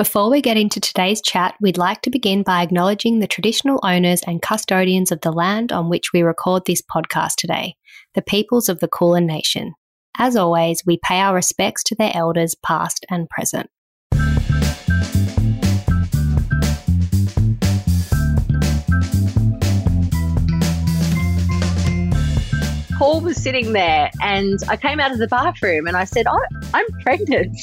Before we get into today's chat, we'd like to begin by acknowledging the traditional owners and custodians of the land on which we record this podcast today, the peoples of the Kulin Nation. As always, we pay our respects to their elders, past and present. Paul was sitting there, and I came out of the bathroom and I said, oh, I'm pregnant.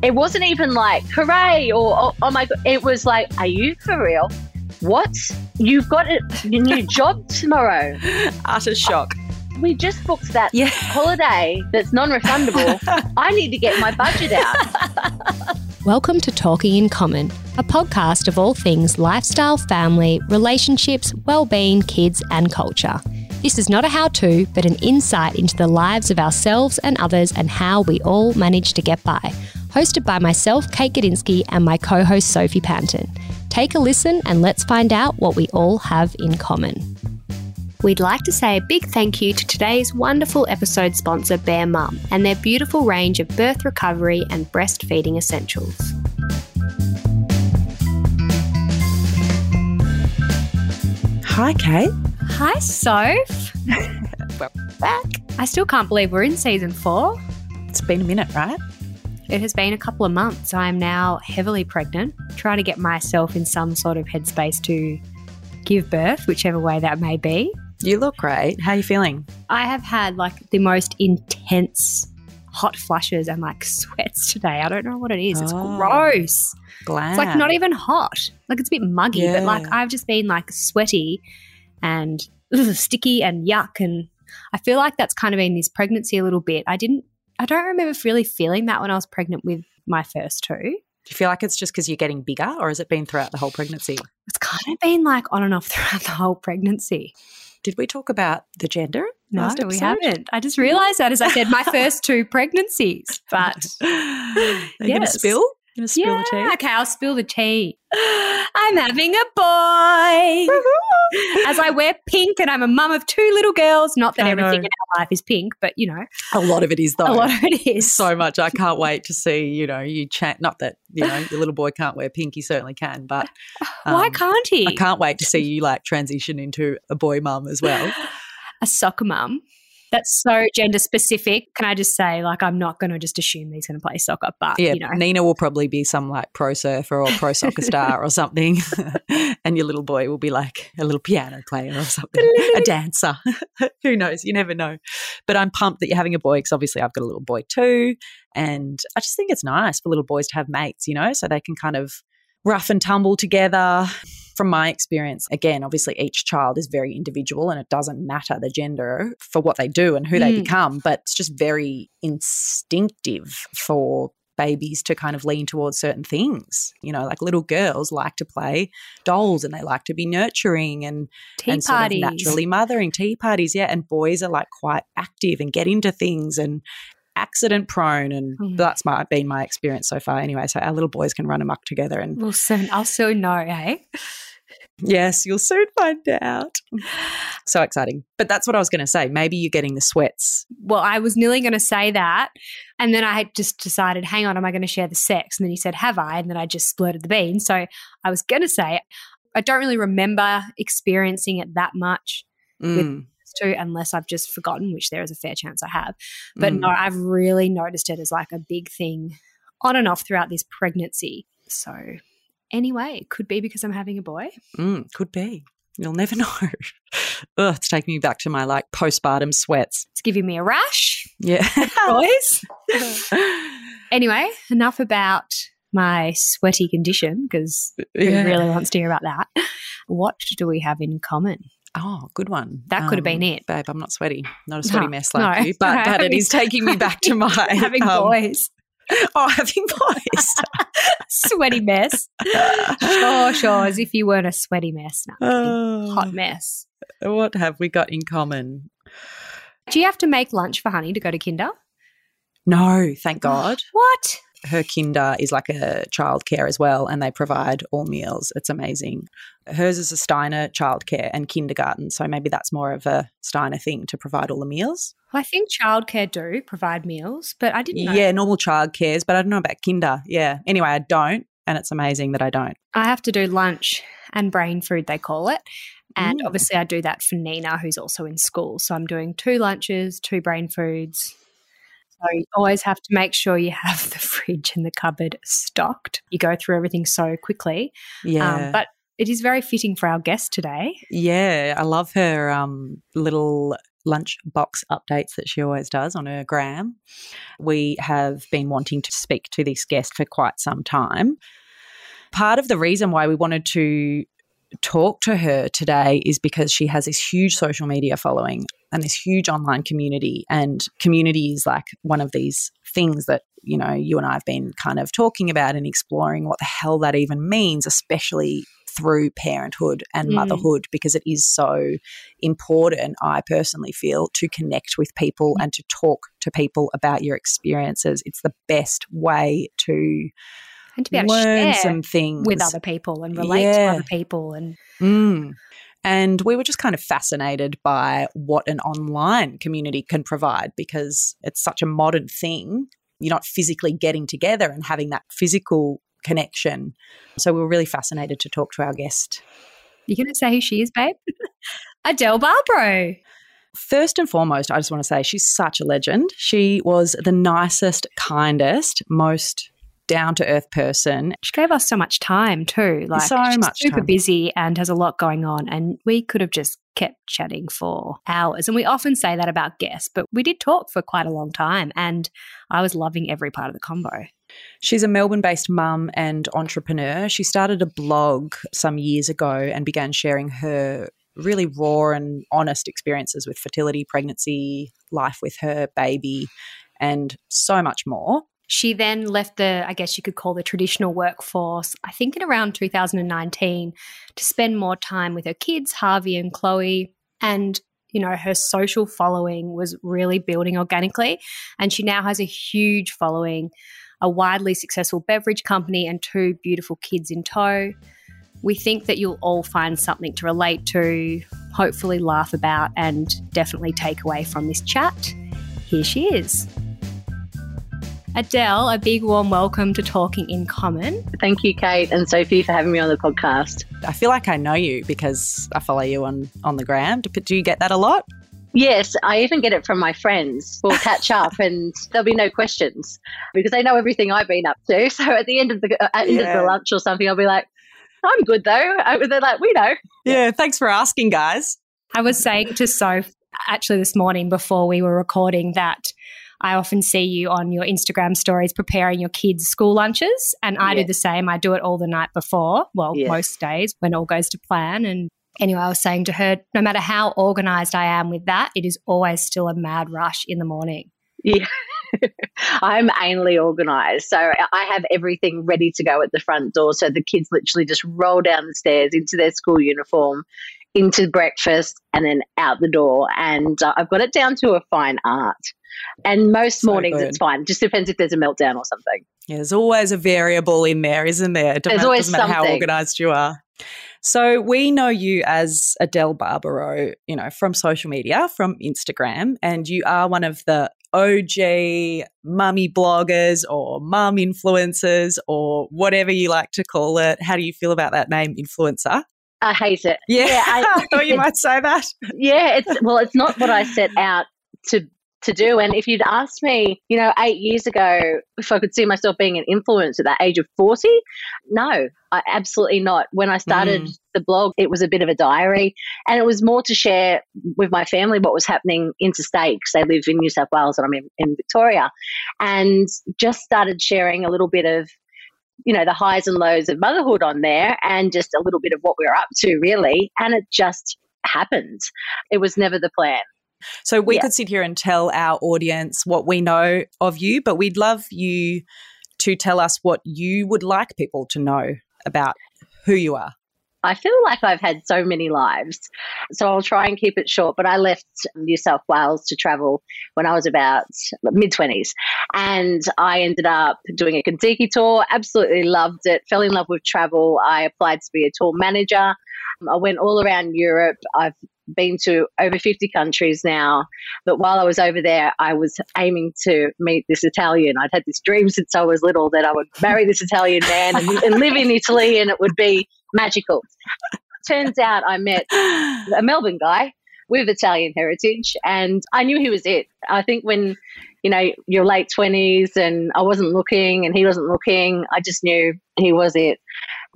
It wasn't even like, hooray, or oh, oh my God. It was like, are you for real? What? You've got a new job tomorrow. Utter shock. We just booked that Yeah. holiday that's non refundable. I need to get my budget out. Welcome to Talking in Common, a podcast of all things lifestyle, family, relationships, well-being, kids, and culture. This is not a how-to, but an insight into the lives of ourselves and others and how we all manage to get by. Hosted by myself, Kate Gadinsky, and my co-host Sophie Panton. Take a listen and let's find out what we all have in common. We'd like to say a big thank you to today's wonderful episode sponsor, Bare Mum, and their beautiful range of birth recovery and breastfeeding essentials. Hi, Kate. Hi, Soph. We're back. I still can't believe we're in season four. It's been a minute, right? It has been a couple of months. I am now heavily pregnant, trying to get myself in some sort of headspace to give birth, whichever way that may be. You look great. How are you feeling? I have had like the most intense hot flushes and like sweats today. I don't know what it is. It's Oh. gross. Glad. It's like not even hot. Like it's a bit muggy, but like I've just been like sweaty and ugh, sticky and yuck. And I feel like that's kind of been this pregnancy a little bit. I didn't, I don't remember really feeling that when I was pregnant with my first two. Do you feel like it's just because you're getting bigger, or has it been throughout the whole pregnancy? It's kind of been like on and off throughout the whole pregnancy. Did we talk about the gender? No, last we haven't. I just realized that as I said my first two pregnancies. But Are you going to spill? Going to spill yeah, the tea? okay, I'll spill the tea. I'm having a boy. As I wear pink and I'm a mum of two little girls. Not that I everything know. in our life is pink, but you know, A lot of it is though. a lot of it is. so much. I can't wait to see, you know, you chat. Not that, you know, your little boy can't wear pink. He certainly can. But Why um, can't he? I can't wait to see you like transition into a boy mum as well. A soccer mum. That's so gender specific. Can I just say, like, I'm not going to just assume he's going to play soccer, but Yeah, you know, Nina will probably be some like pro surfer or pro soccer star or something. and your little boy will be like a little piano player or something, a dancer. Who knows? You never know. But I'm pumped that you're having a boy because obviously I've got a little boy too. And I just think it's nice for little boys to have mates, you know, so they can kind of rough and tumble together. From my experience, again, obviously each child is very individual and it doesn't matter the gender for what they do and who they Mm. become, but it's just very instinctive for babies to kind of lean towards certain things. You know, like little girls like to play dolls and they like to be nurturing and, tea and sort of parties. naturally mothering tea parties. Yeah. And boys are like quite active and get into things and accident prone. And Mm. that's my, been my experience so far anyway. So our little boys can run amok together. And Well, soon I'll soon know, hey. Yes, you'll soon find out. So exciting. But that's what I was going to say. Maybe you're getting the sweats. Well, I was nearly going to say that. And then I just decided, hang on, am I going to share the sex? And then he said, have I? And then I just splurted the beans. So I was going to say, I don't really remember experiencing it that much Mm, too, unless I've just forgotten, which there is a fair chance I have. But mm. no, I've really noticed it as like a big thing on and off throughout this pregnancy. So anyway, could be because I'm having a boy. Mm, could be. You'll never know. Ugh, it's taking me back to my like postpartum sweats. It's giving me a rash, Yeah. boys. anyway, enough about my sweaty condition because who Yeah. really wants to hear about that? What do we have in common? Oh, good one. That could have been it. Babe, I'm not sweaty. Not a sweaty No, mess like no. you, but, but it is taking me back to my having um, boys. Oh, having boys. Sweaty mess. sure, sure. As if you weren't a sweaty mess. No, Oh, hot mess. What have we got in common? Do you have to make lunch for Honey to go to Kinder? No, thank oh, God. What? Her kinder is like a childcare as well, and they provide all meals. It's amazing. Hers is a Steiner childcare and kindergarten, so maybe that's more of a Steiner thing to provide all the meals. Well, I think childcare do provide meals, but I didn't know. Yeah, normal childcares, but I don't know about kinder. Yeah. Anyway, I don't. and it's amazing that I don't. I have to do lunch and brain food, they call it. And Mm. obviously, I do that for Nina, who's also in school. So I'm doing two lunches, two brain foods. So you always have to make sure you have the fridge and the cupboard stocked. You go through everything so quickly. Yeah. Um, but it is very fitting for our guest today. Yeah, I love her um, little lunch box updates that she always does on her gram. We have been wanting to speak to this guest for quite some time. Part of the reason why we wanted to talk to her today is because she has this huge social media following and this huge online community and community is like one of these things that you know you and I have been kind of talking about and exploring what the hell that even means especially through parenthood and Mm. motherhood because it is so important I personally feel to connect with people and to talk to people about your experiences it's the best way to And to be able to learn share some things with other people and relate to other people. And Mm. And we were just kind of fascinated by what an online community can provide because it's such a modern thing. You're not physically getting together and having that physical connection. So we were really fascinated to talk to our guest. you're going to say who she is, babe? Adele Barbaro. First and foremost, I just want to say she's such a legend. She was the nicest, kindest, most down to earth person. She gave us so much time too. Like So she's much super time. busy and has a lot going on, and we could have just kept chatting for hours. And we often say that about guests, but we did talk for quite a long time, and I was loving every part of the combo. She's a Melbourne based mum and entrepreneur. She started a blog some years ago and began sharing her really raw and honest experiences with fertility, pregnancy, life with her baby, and so much more. She then left the, I guess you could call the traditional workforce, I think in around 2019, to spend more time with her kids, Harvey and Chloe. And, you know, her social following was really building organically. And she now has a huge following, a widely successful beverage company, and two beautiful kids in tow. We think that you'll all find something to relate to, hopefully laugh about, and definitely take away from this chat. Here she is. Adele, a big warm welcome to Talking in Common. Thank you, Kate and Sophie, for having me on the podcast. I feel like I know you because I follow you on, on the gram. Do, do you get that a lot? Yes, I even get it from my friends. We'll catch up and there'll be no questions because they know everything I've been up to. So at the end of the at the end of the lunch or something, I'll be like, "I'm good though." I- They're like, "We know." Yeah, thanks for asking, guys. I was saying to Soph actually this morning before we were recording that I often see you on your Instagram stories preparing your kids' school lunches. And I do the same. I do it all the night before, well, Yeah. most days when all goes to plan. And anyway, I was saying to her, no matter how organized I am with that, it is always still a mad rush in the morning. Yeah. I'm anally organized. So I have everything ready to go at the front door. So the kids literally just roll down the stairs into their school uniform, into breakfast, and then out the door. And uh, I've got it down to a fine art. And most So mornings good. it's fine. Just depends if there's a meltdown or something. Yeah, there's always a variable in there, isn't there? It doesn't- always doesn't matter how organized you are. So we know you as Adele Barbaro, you know, from social media, from Instagram, and you are one of the OG mummy bloggers or mum influencers or whatever you like to call it. How do you feel about that name, influencer? I hate it. Yeah, Yeah, I- I thought you might say that. yeah, it's well, it's not what I set out to to do. And if you'd asked me, you know, eight years ago, if I could see myself being an influencer at that age of forty, no, I, absolutely not. When I started Mm. the blog, it was a bit of a diary, and it was more to share with my family what was happening interstate because they live in New South Wales and I'm in, in Victoria, and just started sharing a little bit of you know the highs and lows of motherhood on there and just a little bit of what we were up to really and it just happened it was never the plan So we Yeah. could sit here and tell our audience what we know of you, but we'd love you to tell us what you would like people to know about who you are. i feel like i've had so many lives so i'll try and keep it short but i left new south wales to travel when i was about mid-20s and i ended up doing a Contiki tour absolutely loved it fell in love with travel i applied to be a tour manager i went all around europe i've been to over 50 countries now. But while I was over there, I was aiming to meet this Italian. I'd had this dream since I was little that I would marry this Italian man and, and live in Italy and it would be magical. Turns out I met a Melbourne guy with Italian heritage and I knew he was it. I think when you know, your late 20s and I wasn't looking and he wasn't looking. I just knew he was it.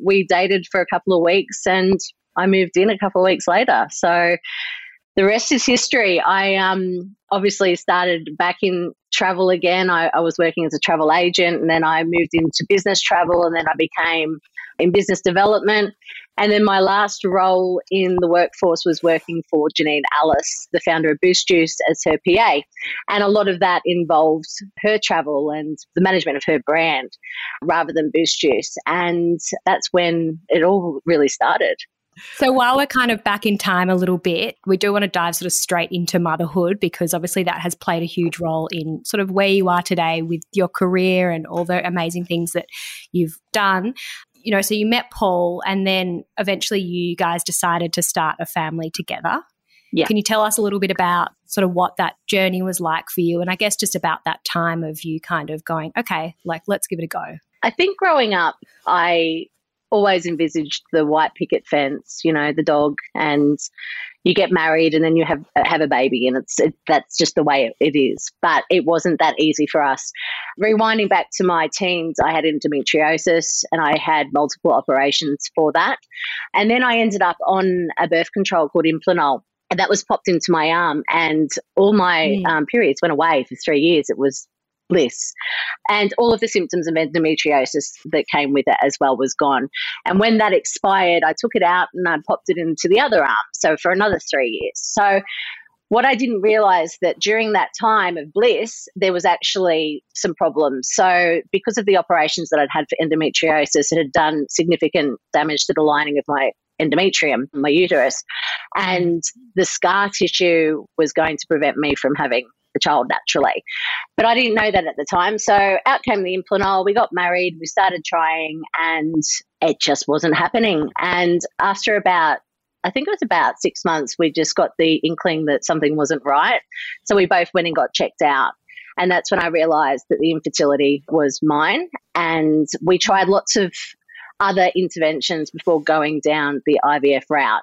We dated for a couple of weeks and I moved in a couple of weeks later. So the rest is history. I um, obviously started back in travel again. I, I, was working as a travel agent and then I moved into business travel and then I became in business development. And then my last role in the workforce was working for Janine Allis, the founder of Boost Juice, as her PA. And a lot of that involved her travel and the management of her brand rather than Boost Juice. And that's when it all really started. So while we're kind of back in time a little bit, we do want to dive sort of straight into motherhood because obviously that has played a huge role in sort of where you are today with your career and all the amazing things that you've done you know, so you met Paul and then eventually you guys decided to start a family together. Yeah. Can you tell us a little bit about sort of what that journey was like for you? And I guess just about that time of you kind of going, okay, like, let's give it a go. I think growing up, I always envisaged the white picket fence, you know, the dog, and you get married and then you have have a baby, and it's it, that's just the way it is. But it wasn't that easy for us. Rewinding back to my teens, I had endometriosis and I had multiple operations for that, and then I ended up on a birth control called Implanon. And that was popped into my arm, and all my mm. um, periods went away for three years. It was bliss. And all of the symptoms of endometriosis that came with it as well was gone. And when that expired, I took it out and I popped it into the other arm. So for another three years. So what I didn't realize that during that time of bliss, there was actually some problems. So, because of the operations that I'd had for endometriosis, it had done significant damage to the lining of my endometrium, my uterus, and the scar tissue was going to prevent me from having child naturally. But I didn't know that at the time. So out came the Implanon. We got married, we started trying, and it just wasn't happening. And after about I think it was about six months, we just got the inkling that something wasn't right. So we both went and got checked out. And that's when I realized that the infertility was mine. And we tried lots of other interventions before going down the IVF route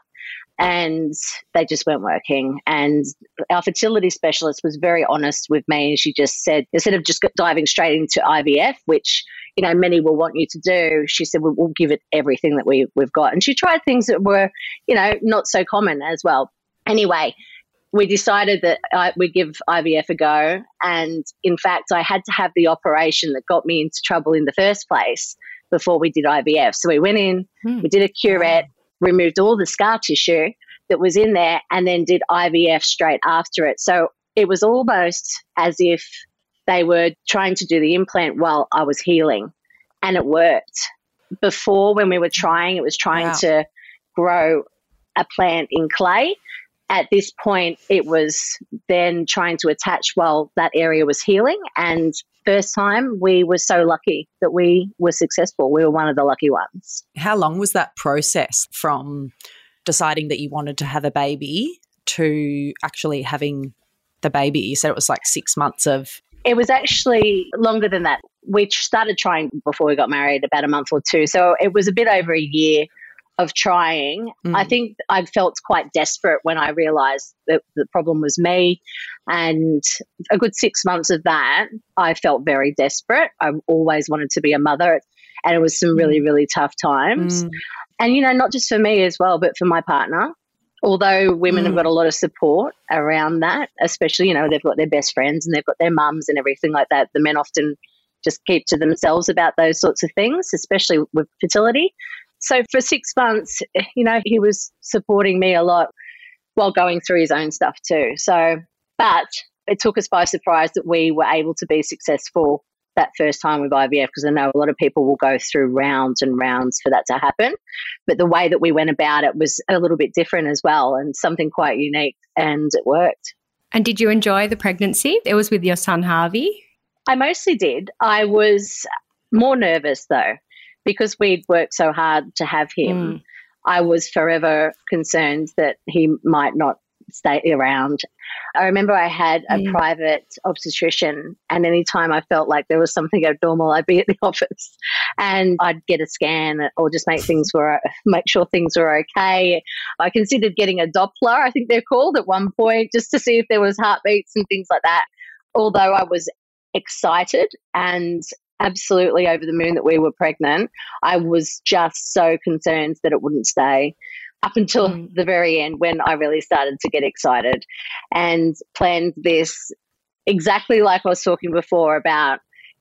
and they just weren't working. And our fertility specialist was very honest with me. And she just said, instead of just diving straight into IVF, which you know many will want you to do, she said we'll, we'll give it everything that we we've got. And she tried things that were you know not so common as well. Anyway. We decided that I, we'd give IVF a go. And in fact, I had to have the operation that got me into trouble in the first place before we did IVF. So we went in, hmm. we did a curette, removed all the scar tissue that was in there and then did IVF straight after it. So it was almost as if they were trying to do the implant while I was healing, and it worked. Before, when we were trying, it was trying wow. to grow a plant in clay. At this point, it was then trying to attach while that area was healing. And first time, we were so lucky that we were successful. We were one of the lucky ones. How long was that process from deciding that you wanted to have a baby to actually having the baby? You said it was like six months of. It was actually longer than that. We started trying before we got married, about a month or two. So it was a bit over a year of trying. Mm. I think I felt quite desperate when I realized that the problem was me. And a good six months of that, I felt very desperate. I always wanted to be a mother. And it was some really, mm. really tough times. Mm. And, you know, not just for me as well, but for my partner. Although women mm. have got a lot of support around that, especially, you know, they've got their best friends and they've got their mums and everything like that. The men often just keep to themselves about those sorts of things, especially with fertility. So for six months, you know, he was supporting me a lot while going through his own stuff too. So, but it took us by surprise that we were able to be successful that first time with IVF because I know a lot of people will go through rounds and rounds for that to happen. But the way that we went about it was a little bit different as well and something quite unique and it worked. And did you enjoy the pregnancy? It was with your son Harvey? I mostly did. I was more nervous though because we'd worked so hard to have him, mm. I was forever concerned that he might not stay around. I remember I had a mm. private obstetrician, and anytime I felt like there was something abnormal, I'd be at the office and I'd get a scan or just make things were make sure things were okay. I considered getting a Doppler, I think they're called at one point, just to see if there was heartbeats and things like that. Although I was excited and absolutely over the moon that we were pregnant, I was just so concerned that it wouldn't stay up until mm. the very end when I really started to get excited and planned this exactly like I was talking before about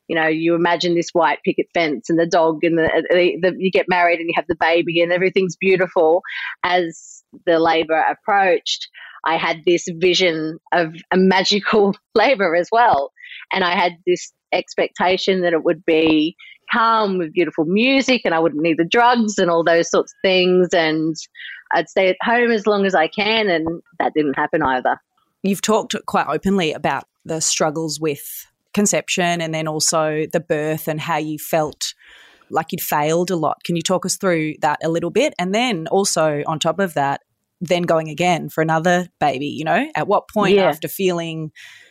you know, you imagine this white picket fence and the dog and the, the, the, you get married and you have the baby and everything's beautiful. As the labour approached, I had this vision of a magical labour as well, and I had this expectation that it would be calm with beautiful music and I wouldn't need the drugs and all those sorts of things. And I'd stay at home as long as I can. And that didn't happen either. You've talked quite openly about the struggles with conception and then also the birth and how you felt like you'd failed a lot. Can you talk us through that a little bit? And then also, on top of that, then going again for another baby, you know? At what point yeah. after feeling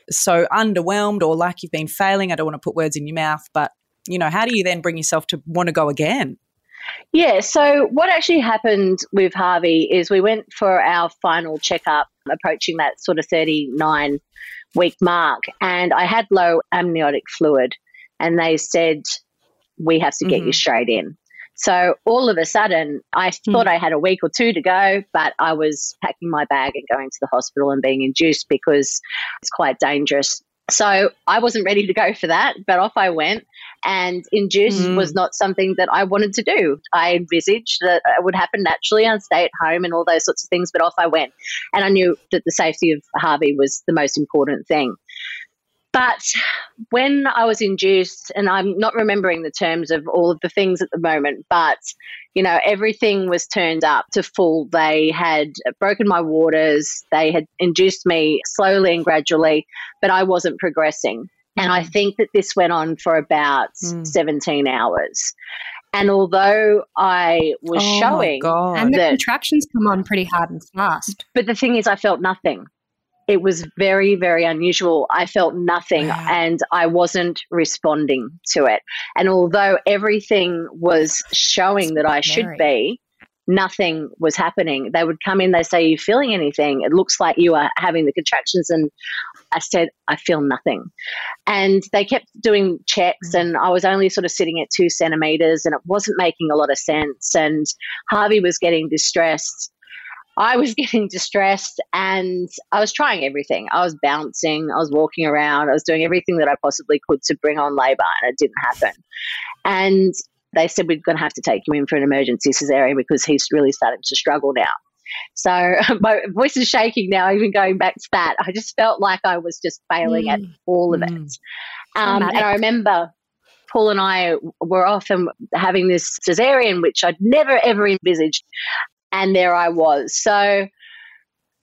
so underwhelmed or like you've been failing, I don't want to put words in your mouth, but you know, how do you then bring yourself to want to go again? Yeah, so what actually happened with Harvey is we went for our final checkup, approaching that sort of 39 week mark, and I had low amniotic fluid, and they said, We have to get mm-hmm. you straight in. So all of a sudden, I mm. thought I had a week or two to go, but I was packing my bag and going to the hospital and being induced because it's quite dangerous so I wasn't ready to go for that, but off I went. And induced mm. was not something that I wanted to do. I envisaged that it would happen naturally. I'd stay at home and all those sorts of things, but off I went. And I knew that the safety of Harvey was the most important thing. But when I was induced, and I'm not remembering the terms of all of the things at the moment, but you know, everything was turned up to full. They had broken my waters, they had induced me slowly and gradually, but I wasn't progressing. And I mm. think that this went on for about mm. 17 hours. And although I was oh showing, and the contractions come on pretty hard and fast. But the thing is, I felt nothing it was very, very unusual. I felt nothing wow. and I wasn't responding to it. And although everything was showing that I should be, nothing was happening. They would come in, they say, Are you feeling anything? It looks like you are having the contractions. And I said, I feel nothing. And they kept doing checks, mm. and I was only sort of sitting at two centimeters, and it wasn't making a lot of sense. And Harvey was getting distressed. I was getting distressed and I was trying everything. I was bouncing, I was walking around, I was doing everything that I possibly could to bring on labor, and it didn't happen. And they said we're going to have to take him in for an emergency cesarean because he's really starting to struggle now. So my voice is shaking now, even going back to that. I just felt like I was just failing mm. at all of mm. it. Um, and I remember Paul and I were often having this cesarean, which I'd never ever envisaged and there I was. So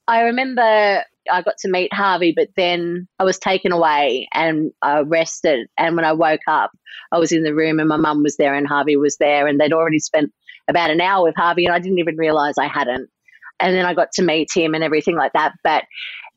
I remember I got to meet Harvey, but then I was taken away and I rested. And when I woke up, I was in the room and my mum was there and Harvey was there, and they'd already spent about an hour with Harvey, and I didn't even realize I hadn't. And then I got to meet him and everything like that. But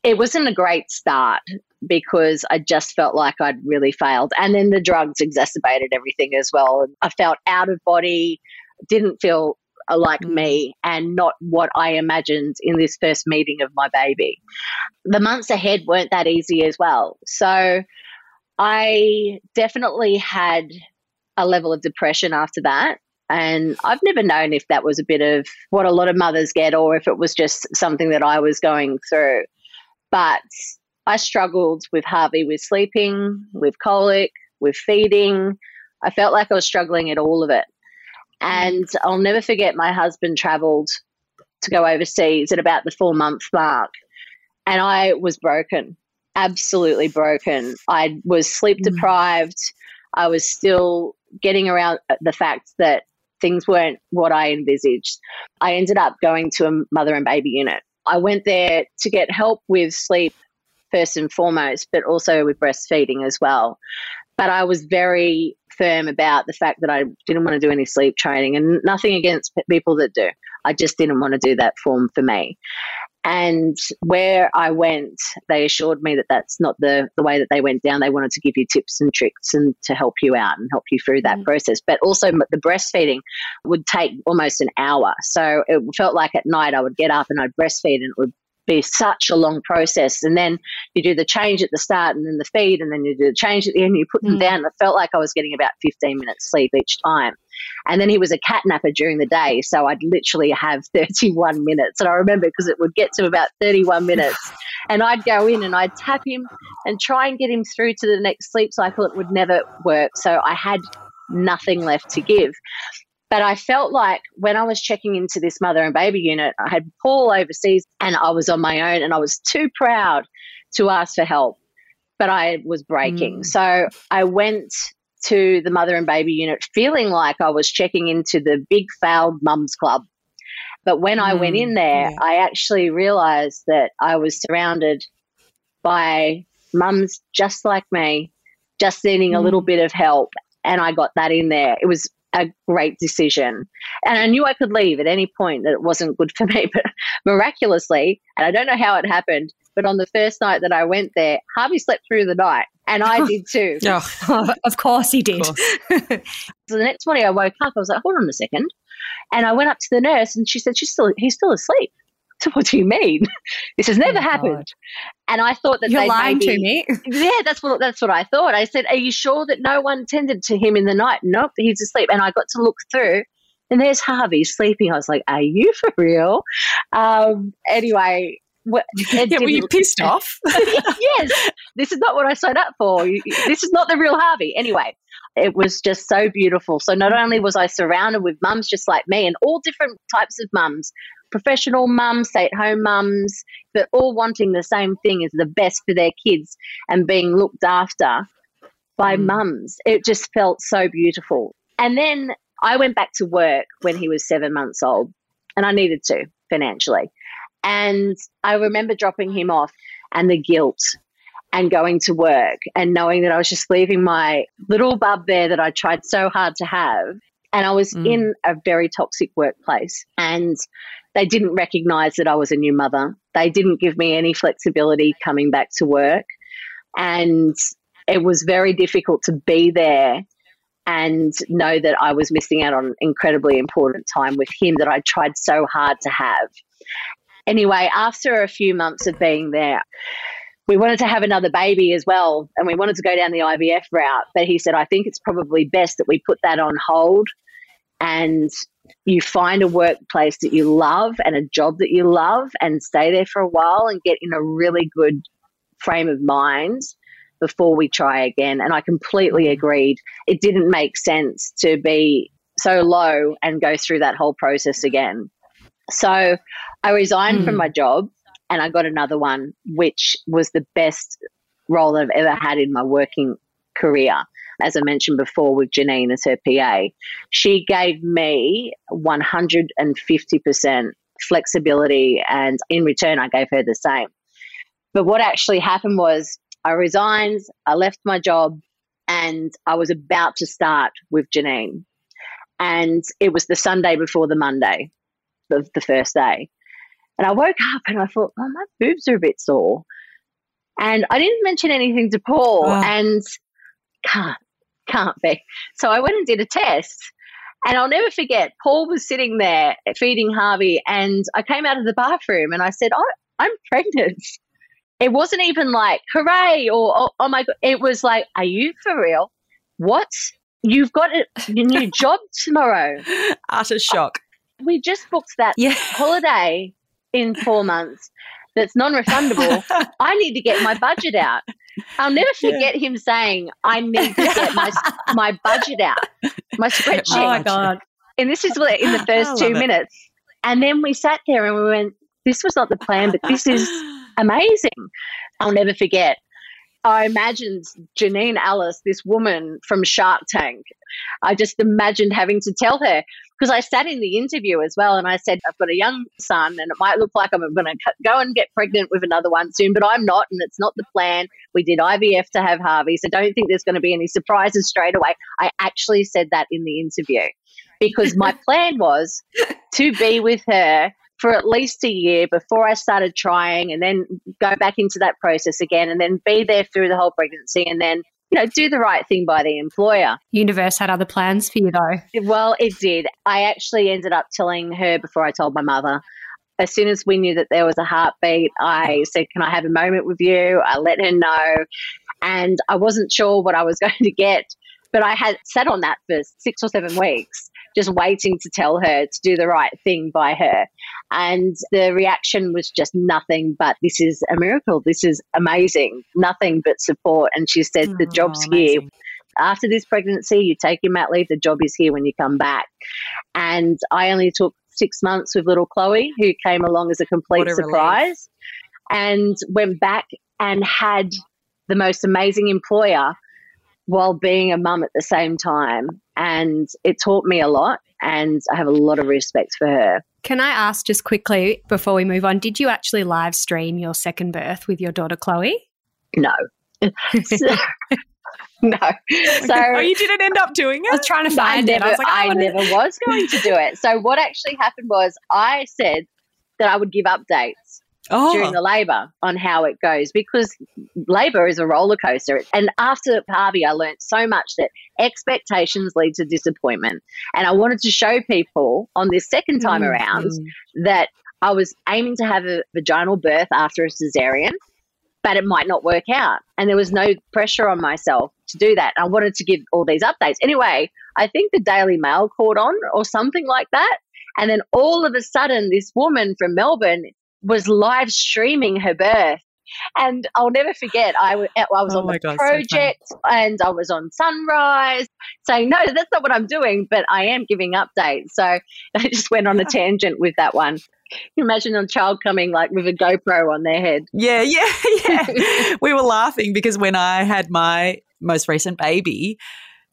it wasn't a great start because I just felt like I'd really failed. And then the drugs exacerbated everything as well. I felt out of body, didn't feel like mm. me and not what I imagined in this first meeting of my baby. The months ahead weren't that easy as well. So I definitely had a level of depression after that. And I've never known if that was a bit of what a lot of mothers get or if it was just something that I was going through. But I struggled with Harvey with sleeping, with colic, with feeding. I felt like I was struggling at all of it. And I'll never forget my husband traveled to go overseas at about the four month mark. And I was broken, absolutely broken. I was sleep mm. deprived. I was still getting around the fact that things weren't what I envisaged. I ended up going to a mother and baby unit. I went there to get help with sleep first and foremost, but also with breastfeeding as well. But I was very firm about the fact that I didn't want to do any sleep training and nothing against people that do. I just didn't want to do that form for me. And where I went, they assured me that that's not the, the way that they went down. They wanted to give you tips and tricks and to help you out and help you through that mm. process. But also, the breastfeeding would take almost an hour. So it felt like at night I would get up and I'd breastfeed and it would be such a long process. And then you do the change at the start and then the feed, and then you do the change at the end, and you put them mm. down. It felt like I was getting about 15 minutes sleep each time. And then he was a cat napper during the day. So I'd literally have 31 minutes. And I remember because it would get to about 31 minutes. And I'd go in and I'd tap him and try and get him through to the next sleep cycle. It would never work. So I had nothing left to give. But I felt like when I was checking into this mother and baby unit, I had Paul overseas and I was on my own and I was too proud to ask for help, but I was breaking. Mm. So I went to the mother and baby unit feeling like I was checking into the big failed mums club. But when mm. I went in mm, there, yeah. I actually realized that I was surrounded by mums just like me, just needing mm. a little mm. bit of help. And I got that in there. It was a great decision. And I knew I could leave at any point that it wasn't good for me. But miraculously, and I don't know how it happened, but on the first night that I went there, Harvey slept through the night. And I oh. did too. oh, of course he did. Course. so the next morning I woke up, I was like, hold on a second. And I went up to the nurse and she said, She's still he's still asleep. So what do you mean? This has never oh, happened. God. And I thought that you're lying maybe, to me. Yeah, that's what that's what I thought. I said, "Are you sure that no one tended to him in the night?" Nope, he's asleep. And I got to look through, and there's Harvey sleeping. I was like, "Are you for real?" Um, anyway, yeah, were you pissed off? yes, this is not what I signed up for. This is not the real Harvey. Anyway, it was just so beautiful. So not only was I surrounded with mums just like me and all different types of mums, professional mums, stay at home mums, but all wanting the same thing as the best for their kids and being looked after by mm. mums. It just felt so beautiful. And then I went back to work when he was seven months old, and I needed to financially. And I remember dropping him off and the guilt and going to work and knowing that I was just leaving my little bub there that I tried so hard to have. And I was mm. in a very toxic workplace and they didn't recognize that I was a new mother. They didn't give me any flexibility coming back to work. And it was very difficult to be there and know that I was missing out on incredibly important time with him that I tried so hard to have. Anyway, after a few months of being there, we wanted to have another baby as well, and we wanted to go down the IVF route. But he said, I think it's probably best that we put that on hold and you find a workplace that you love and a job that you love and stay there for a while and get in a really good frame of mind before we try again. And I completely mm. agreed. It didn't make sense to be so low and go through that whole process again. So I resigned mm. from my job and I got another one, which was the best role that I've ever had in my working career. As I mentioned before, with Janine as her PA, she gave me 150% flexibility, and in return, I gave her the same. But what actually happened was I resigned, I left my job, and I was about to start with Janine. And it was the Sunday before the Monday of the first day. And I woke up and I thought, oh, my boobs are a bit sore. And I didn't mention anything to Paul oh. and can't, can't be. So I went and did a test. And I'll never forget, Paul was sitting there feeding Harvey, and I came out of the bathroom and I said, oh, I'm pregnant. It wasn't even like, hooray, or oh, oh my God. It was like, are you for real? What? You've got a, new job tomorrow. Utter shock. We just booked that yeah. holiday in four months that's non-refundable, I need to get my budget out. I'll never forget yeah. him saying, "I need to get my my budget out, my spreadsheet." Oh my god! And this is in the first two minutes. And then we sat there and we went, "This was not the plan, but this is amazing." I'll never forget. I imagined Janine Allis, this woman from Shark Tank. I just imagined having to tell her, because I sat in the interview as well and I said, I've got a young son and it might look like I'm going to go and get pregnant with another one soon, but I'm not and it's not the plan. We did IVF to have Harvey, so don't think there's going to be any surprises straight away. I actually said that in the interview because my plan was to be with her for at least a year before I started trying and then go back into that process again and then be there through the whole pregnancy and then you know, do the right thing by the employer. Universe had other plans for you though. Well, it did. I actually ended up telling her before I told my mother. As soon as we knew that there was a heartbeat, I said, Can I have a moment with you? I let her know. And I wasn't sure what I was going to get, but I had sat on that for six or seven weeks just waiting to tell her to do the right thing by her. And the reaction was just nothing but this is a miracle. This is amazing. Nothing but support. And she said, the job's oh, here. After this pregnancy, you take your mat leave, the job is here when you come back. And I only took six months with little Chloe, who came along as a complete a surprise, and went back and had the most amazing employer while being a mum at the same time. And it taught me a lot. And I have a lot of respect for her. Can I ask just quickly before we move on, did you actually live stream your second birth with your daughter Chloe? No. so, no. So oh, you didn't end up doing it. I was trying to find I never, it. I, was, like, I, I never was going to do it. So what actually happened was I said that I would give updates oh. during the labor on how it goes because labor is a roller coaster. And after Harvey, I learned so much that expectations lead to disappointment. And I wanted to show people on this second time mm-hmm. around that I was aiming to have a vaginal birth after a cesarean, but it might not work out. And there was no pressure on myself to do that. I wanted to give all these updates. Anyway, I think the Daily Mail caught on or something like that. And then all of a sudden, this woman from Melbourne was live streaming her birth. And I'll never forget, I, w- I was oh on the God, project so and I was on Sunrise saying, no, that's not what I'm doing, but I am giving updates. So I just went on a tangent with that one. You imagine a child coming like with a GoPro on their head. Yeah, yeah, yeah. we were laughing because when I had my most recent baby,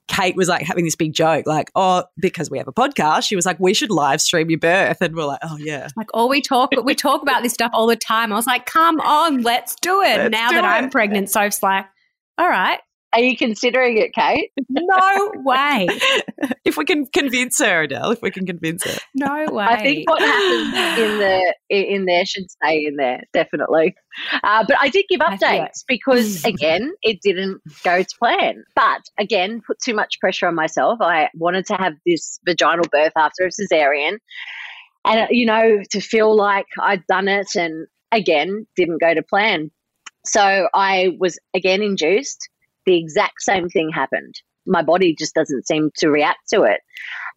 Kate was like having this big joke, like, oh, because we have a podcast, she was like, we should live stream your birth. And we're like, oh, yeah. Like, all we talk, but we talk about this stuff all the time. I was like, come on, let's do it. Let's now do that it. I'm pregnant, Soph's like, all right, are you considering it, Kate? No way. if we can convince her, Adele, if we can convince her. No way. I think what happens in the in there should stay in there, definitely. Uh, but I did give updates because again, it didn't go to plan. But again, put too much pressure on myself. I wanted to have this vaginal birth after a cesarean, and you know, to feel like I'd done it, and again, didn't go to plan. So I was again induced the exact same thing happened. My body just doesn't seem to react to it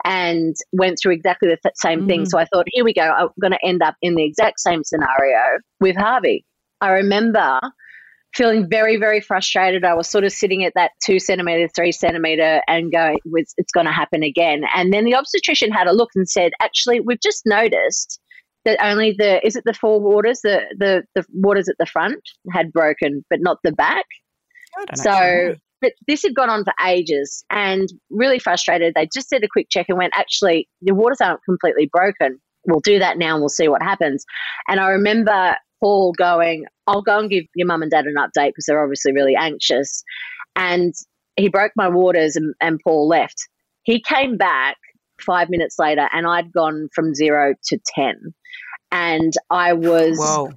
and went through exactly the same thing. Mm. So I thought, here we go. I'm going to end up in the exact same scenario with Harvey. I remember feeling very, very frustrated. I was sort of sitting at that two centimeter, three centimeter, and going, it's going to happen again. And then the obstetrician had a look and said, actually, we've just noticed that only the is it the fore waters, the the the waters at the front had broken, but not the back. So, but this had gone on for ages and really frustrated. They just did a quick check and went, actually, your waters aren't completely broken. We'll do that now and we'll see what happens. And I remember Paul going, I'll go and give your mum and dad an update because they're obviously really anxious. And he broke my waters and, and Paul left. He came back five minutes later and I'd gone from zero to 10. And I was Whoa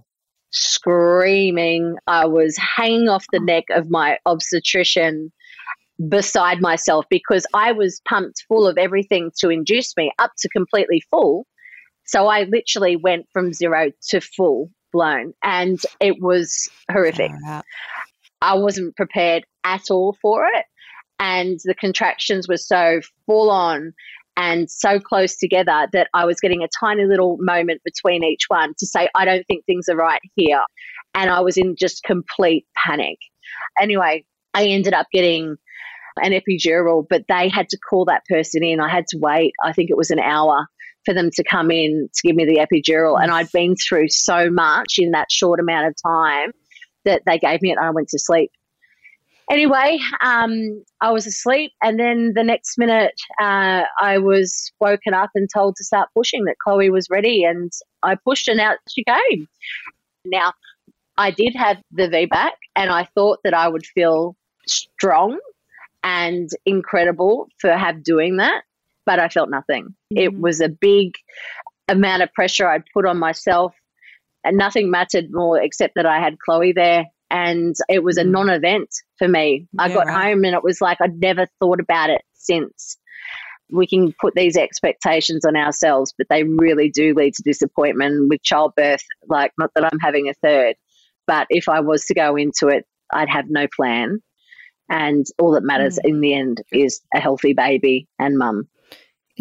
screaming. I was hanging off the neck of my obstetrician beside myself because I was pumped full of everything to induce me up to completely full. So I literally went from zero to full blown and it was horrific. I wasn't prepared at all for it. And the contractions were so full on and so close together that I was getting a tiny little moment between each one to say, I don't think things are right here. And I was in just complete panic. Anyway, I ended up getting an epidural, but they had to call that person in. I had to wait, I think it was an hour for them to come in to give me the epidural. And I'd been through so much in that short amount of time that they gave me it and I went to sleep. Anyway, um, I was asleep, and then the next minute, uh, I was woken up and told to start pushing that Chloe was ready, and I pushed, and out she came. Now, I did have the VBAC, and I thought that I would feel strong and incredible for have doing that, but I felt nothing. Mm-hmm. It was a big amount of pressure I'd put on myself, and nothing mattered more except that I had Chloe there and it was a mm. non-event for me. I got right. home and it was like I'd never thought about it since. We can put these expectations on ourselves, but they really do lead to disappointment with childbirth. Like, not that I'm having a third, but if I was to go into it, I'd have no plan. And all that matters mm. in the end is a healthy baby and mum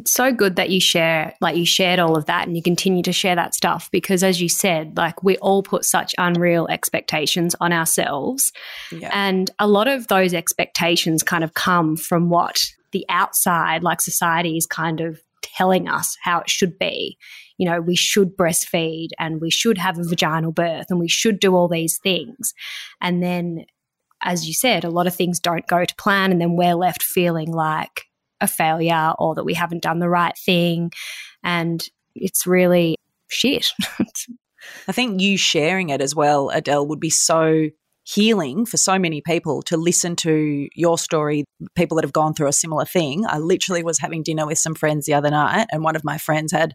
it's so good that you share like you shared all of that and you continue to share that stuff because as you said like we all put such unreal expectations on ourselves. Yeah. and a lot of those expectations kind of come from what the outside like society is kind of telling us how it should be. You know we should breastfeed and we should have a vaginal birth and we should do all these things. And then as you said a lot of things don't go to plan and then we're left feeling like a failure or that we haven't done the right thing. And it's really shit. I think you sharing it as well, Adele, would be so healing for so many people to listen to your story, people that have gone through a similar thing. I literally was having dinner with some friends the other night, and one of my friends had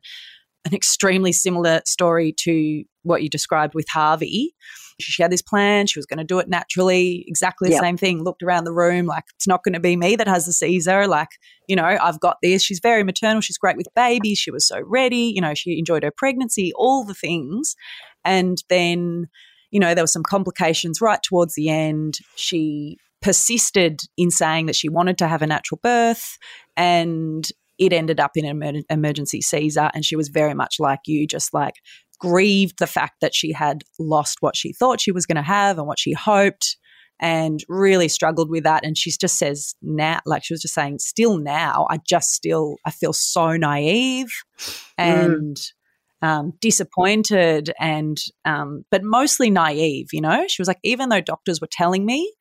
an extremely similar story to what you described with Harvey. She had this plan. She was going to do it naturally, exactly the yep. same thing. Looked around the room like, it's not going to be me that has the Caesar. Like, you know, I've got this. She's very maternal. She's great with babies. She was so ready. You know, she enjoyed her pregnancy, all the things. And then, you know, there were some complications right towards the end. She persisted in saying that she wanted to have a natural birth and it ended up in an emergency Caesar. And she was very much like you, just like grieved the fact that she had lost what she thought she was going to have and what she hoped and really struggled with that and she just says now like she was just saying still now i just still i feel so naive and mm. um, disappointed and um, but mostly naive you know she was like even though doctors were telling me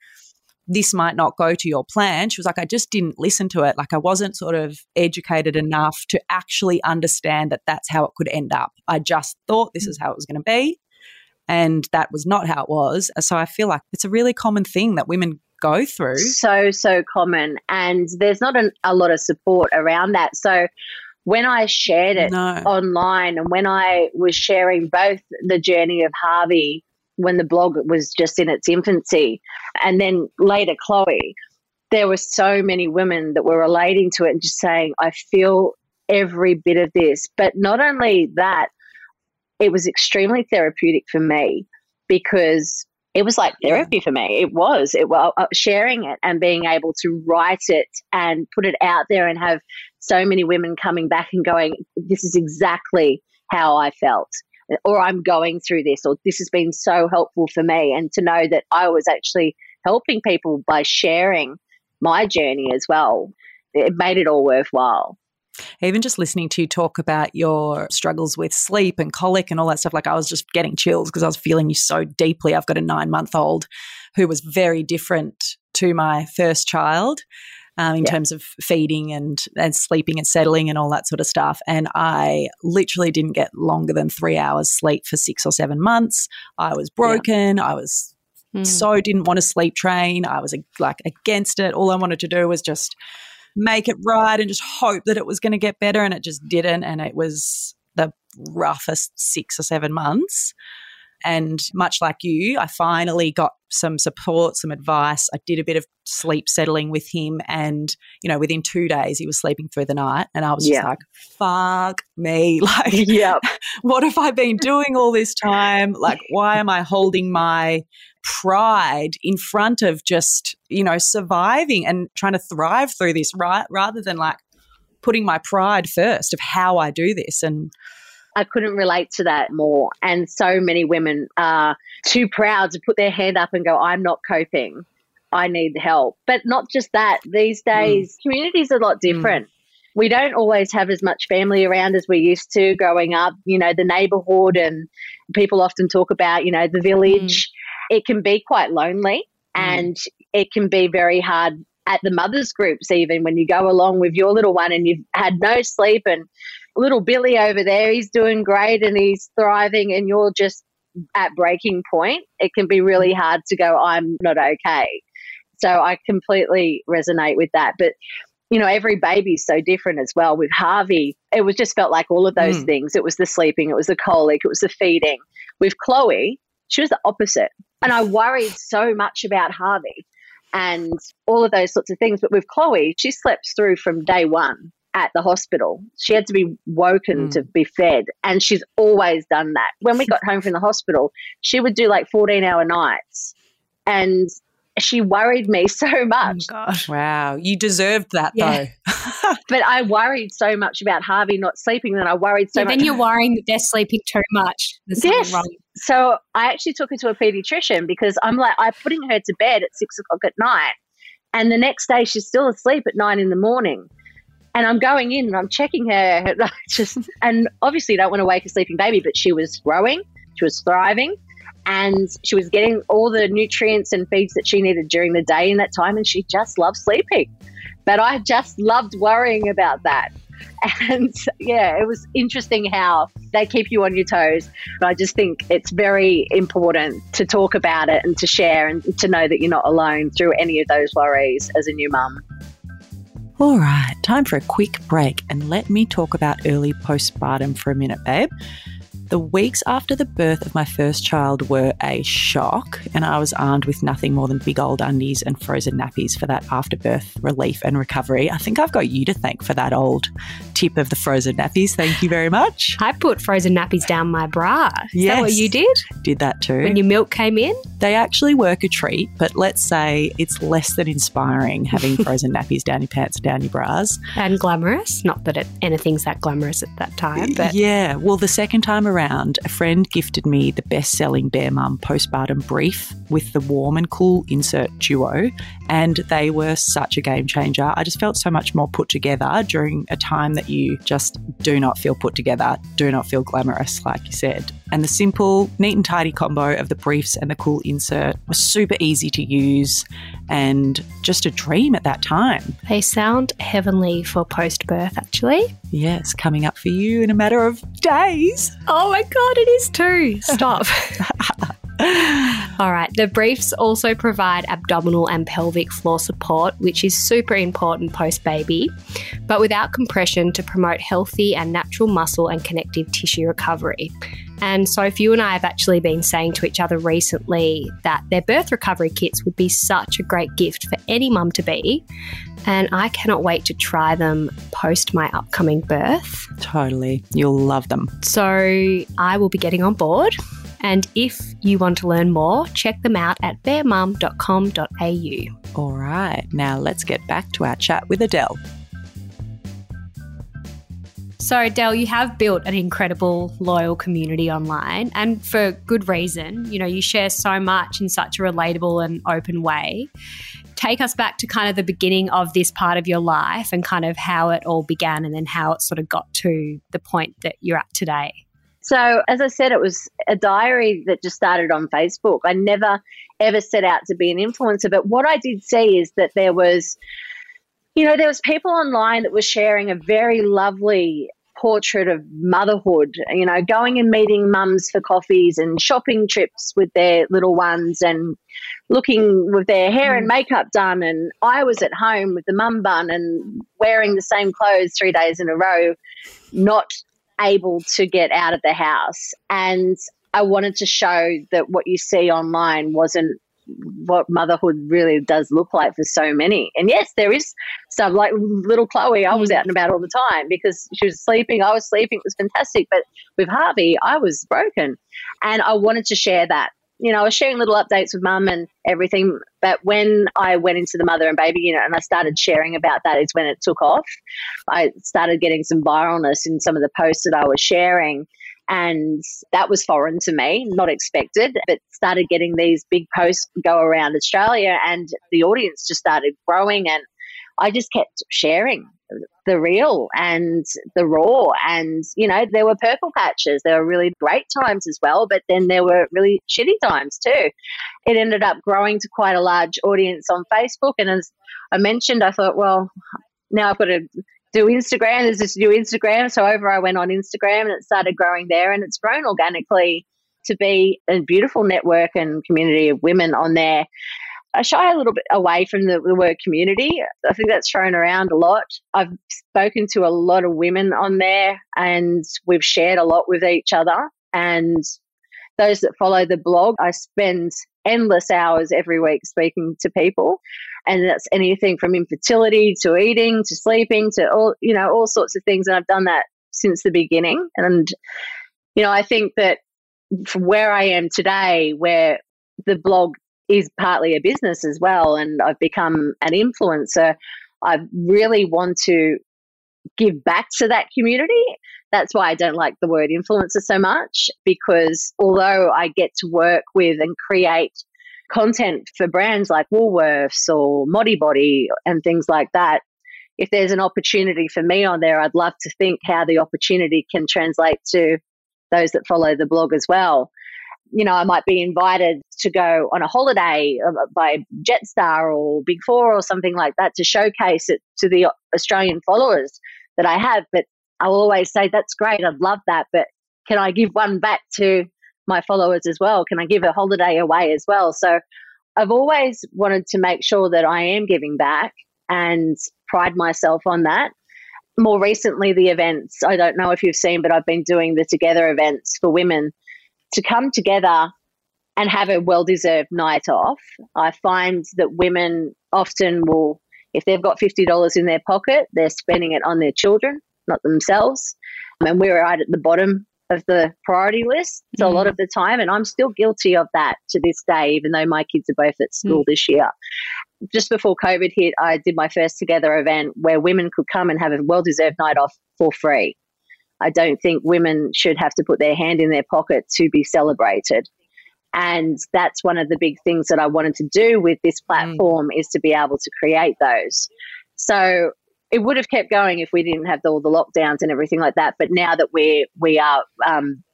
this might not go to your plan. She was like, I just didn't listen to it. Like, I wasn't sort of educated enough to actually understand that that's how it could end up. I just thought this is how it was going to be. And that was not how it was. So I feel like it's a really common thing that women go through. So, so common. And there's not an, a lot of support around that. So, when I shared it no. online and when I was sharing both the journey of Harvey when the blog was just in its infancy. And then later, Chloe, there were so many women that were relating to it and just saying, I feel every bit of this. But not only that, it was extremely therapeutic for me because it was like therapy for me. It was. It was uh, sharing it and being able to write it and put it out there and have so many women coming back and going, "This is exactly how I felt." Or I'm going through this, or this has been so helpful for me. And to know that I was actually helping people by sharing my journey as well, it made it all worthwhile. Even just listening to you talk about your struggles with sleep and colic and all that stuff, like I was just getting chills because I was feeling you so deeply. I've got a nine month old who was very different to my first child um, in yeah. terms of feeding and, and sleeping and settling and all that sort of stuff. And I literally didn't get longer than three hours sleep for six or seven months. I was broken. Yeah. I was mm. so didn't want to sleep train. I was like against it. All I wanted to do was just make it right and just hope that it was going to get better. And it just didn't. And it was the roughest six or seven months. And much like you, I finally got some support, some advice. I did a bit of sleep settling with him. And, you know, within two days, he was sleeping through the night. And I was just like, fuck me. Like, yep. what have I been doing all this time? Like, why am I holding my pride in front of just, you know, surviving and trying to thrive through this, right? Rather than like putting my pride first of how I do this. And, I couldn't relate to that more. And so many women are too proud to put their hand up and go, I'm not coping. I need help. But not just that, these mm. days, mm. communities are a lot different. Mm. We don't always have as much family around as we used to growing up. You know, the neighborhood, and people often talk about, you know, the village. Mm. It can be quite lonely. And it can be very hard at the mothers groups even when you go along with your little one and you've had no sleep and little Billy over there he's doing great and he's thriving and you're just at breaking point it can be really hard to go I'm not okay. So I completely resonate with that. But you know every baby's so different as well. With Harvey it was just felt like all of those mm. things. It was the sleeping it was the colic it was the feeding. With Chloe she was the opposite. And I worried so much about Harvey and all of those sorts of things. But with Chloe, she slept through from day one at the hospital. She had to be woken mm. to be fed, and she's always done that. When we got home from the hospital, she would do like 14 hour nights. And she worried me so oh much. Oh gosh. Wow. You deserved that yeah. though. but I worried so much about Harvey not sleeping that I worried so yeah, much. Then you're worrying that they're sleeping too much. There's yes. So I actually took her to a pediatrician because I'm like, I'm putting her to bed at six o'clock at night. And the next day she's still asleep at nine in the morning. And I'm going in and I'm checking her just and obviously don't want to wake a sleeping baby, but she was growing, she was thriving and she was getting all the nutrients and feeds that she needed during the day in that time and she just loved sleeping but i just loved worrying about that and yeah it was interesting how they keep you on your toes but i just think it's very important to talk about it and to share and to know that you're not alone through any of those worries as a new mum all right, time for a quick break and let me talk about early postpartum for a minute, babe. The weeks after the birth of my first child were a shock, and I was armed with nothing more than big old undies and frozen nappies for that afterbirth relief and recovery. I think I've got you to thank for that old tip of the frozen nappies. Thank you very much. I put frozen nappies down my bra. Is yes, that what you did? Did that too. When your milk came in? They actually work a treat, but let's say it's less than inspiring having frozen nappies down your pants, down your bras. And glamorous. Not that it, anything's that glamorous at that time, but. Yeah. Well, the second time around, around, a friend gifted me the best selling Bare Mum postpartum brief with the warm and cool insert duo, and they were such a game changer. I just felt so much more put together during a time that you just do not feel put together, do not feel glamorous, like you said. And the simple, neat and tidy combo of the briefs and the cool insert was super easy to use and just a dream at that time. They sound heavenly for post birth, actually. Yes, coming up for you in a matter of days. Oh my God, it is too. Stop. All right, the briefs also provide abdominal and pelvic floor support, which is super important post baby, but without compression to promote healthy and natural muscle and connective tissue recovery. And so, if you and I have actually been saying to each other recently that their birth recovery kits would be such a great gift for any mum to be. And I cannot wait to try them post my upcoming birth. Totally. You'll love them. So, I will be getting on board. And if you want to learn more, check them out at baremum.com.au. All right, now let's get back to our chat with Adele. So, Adele, you have built an incredible, loyal community online and for good reason. You know, you share so much in such a relatable and open way. Take us back to kind of the beginning of this part of your life and kind of how it all began and then how it sort of got to the point that you're at today. So, as I said, it was a diary that just started on Facebook. I never ever set out to be an influencer, but what I did see is that there was, you know, there was people online that were sharing a very lovely portrait of motherhood, you know, going and meeting mums for coffees and shopping trips with their little ones and looking with their hair and mm. makeup done. And I was at home with the mum bun and wearing the same clothes three days in a row, not able to get out of the house. And I wanted to show that what you see online wasn't what motherhood really does look like for so many. And yes, there is stuff like little Chloe, I was mm. out and about all the time because she was sleeping, I was sleeping, it was fantastic. But with Harvey, I was broken. And I wanted to share that you know, I was sharing little updates with mum and everything. But when I went into the mother and baby unit and I started sharing about that, is when it took off. I started getting some viralness in some of the posts that I was sharing. And that was foreign to me, not expected, but started getting these big posts go around Australia and the audience just started growing. And I just kept sharing the real and the raw. And, you know, there were purple patches. There were really great times as well, but then there were really shitty times too. It ended up growing to quite a large audience on Facebook. And as I mentioned, I thought, well, now I've got to do Instagram. There's this new Instagram. So over I went on Instagram and it started growing there and it's grown organically to be a beautiful network and community of women on there. I shy a little bit away from the, the, word community. I think that's thrown around a lot. I've spoken to a lot of women on there and we've shared a lot with each other. And those that follow the blog, I spend endless hours every week speaking to people. And that's anything from infertility to eating to sleeping to all, you know, all sorts of things. And I've done that since the beginning. And, you know, I think that from where I am today, where the blog is partly a business as well, and I've become an influencer, I really want to give back to that community. That's why I don't like the word influencer so much, because although I get to work with and create content for brands like Woolworths or Modibodi and things like that, if there's an opportunity for me on there, I'd love to think how the opportunity can translate to those that follow the blog as well. You know, I might be invited to go on a holiday uh, by Jetstar or Big Four or something like that to showcase it to the Australian followers that I have. But I'll always say, that's great, I'd love that. But can I give one back to my followers as well? Can I give a holiday away as well? So I've always wanted to make sure that I am giving back and pride myself on that more recently, the events, I don't know if you've seen, but I've been doing the Together events for women to come together and have a well deserved night off. I find that women often will, if they've got $50 in their pocket, they're spending it on their children, not themselves. And we're right at the bottom of the priority list so mm. a lot of the time and i'm still guilty of that to this day even though my kids are both at school mm. this year just before covid hit i did my first together event where women could come and have a well-deserved night off for free i don't think women should have to put their hand in their pocket to be celebrated and that's one of the big things that i wanted to do with this mm. platform mm. is to be able to create those so it would have kept going if we didn't have all the lockdowns and everything like that. But now that we're we are um,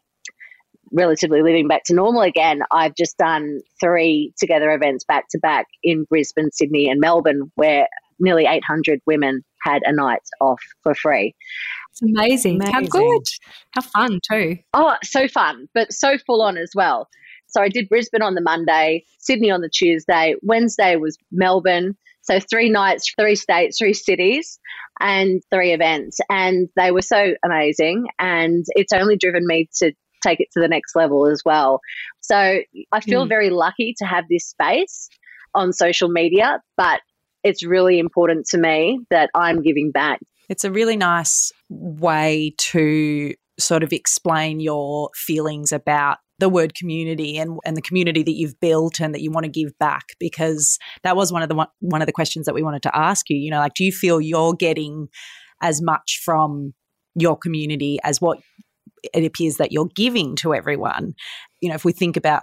relatively living back to normal again, I've just done three together events back to back in Brisbane, Sydney, and Melbourne, where nearly 800 women had a night off for free. It's amazing. amazing. How good. How fun, too. Oh, so fun, but so full on as well. So I did Brisbane on the Monday, Sydney on the Tuesday, Wednesday was Melbourne, so three nights, three states, three cities, and three events. And they were so amazing. And it's only driven me to take it to the next level as well. So I feel mm. very lucky to have this space on social media, but it's really important to me that I'm giving back. It's a really nice way to sort of explain your feelings about the word community and, and the community that you've built and that you want to give back because that was one of the one, one of the questions that we wanted to ask you. You know like do you feel you're getting as much from your community as what it appears that you're giving to everyone? You know if we think about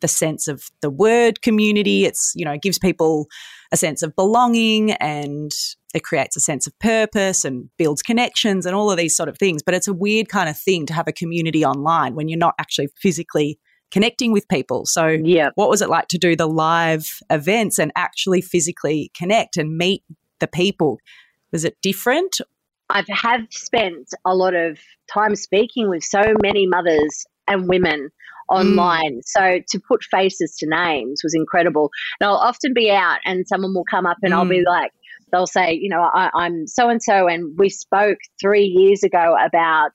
the sense of the word community it's you know it gives people a sense of belonging and it creates a sense of purpose and builds connections and all of these sort of things. But it's a weird kind of thing to have a community online when you're not actually physically connecting with people. So, yeah. what was it like to do the live events and actually physically connect and meet the people? Was it different? I have spent a lot of time speaking with so many mothers and women online. Mm. So to put faces to names was incredible. And I'll often be out and someone will come up and mm. I'll be mm. like, they'll say, you know, I, I'm so and so, and we spoke three years ago about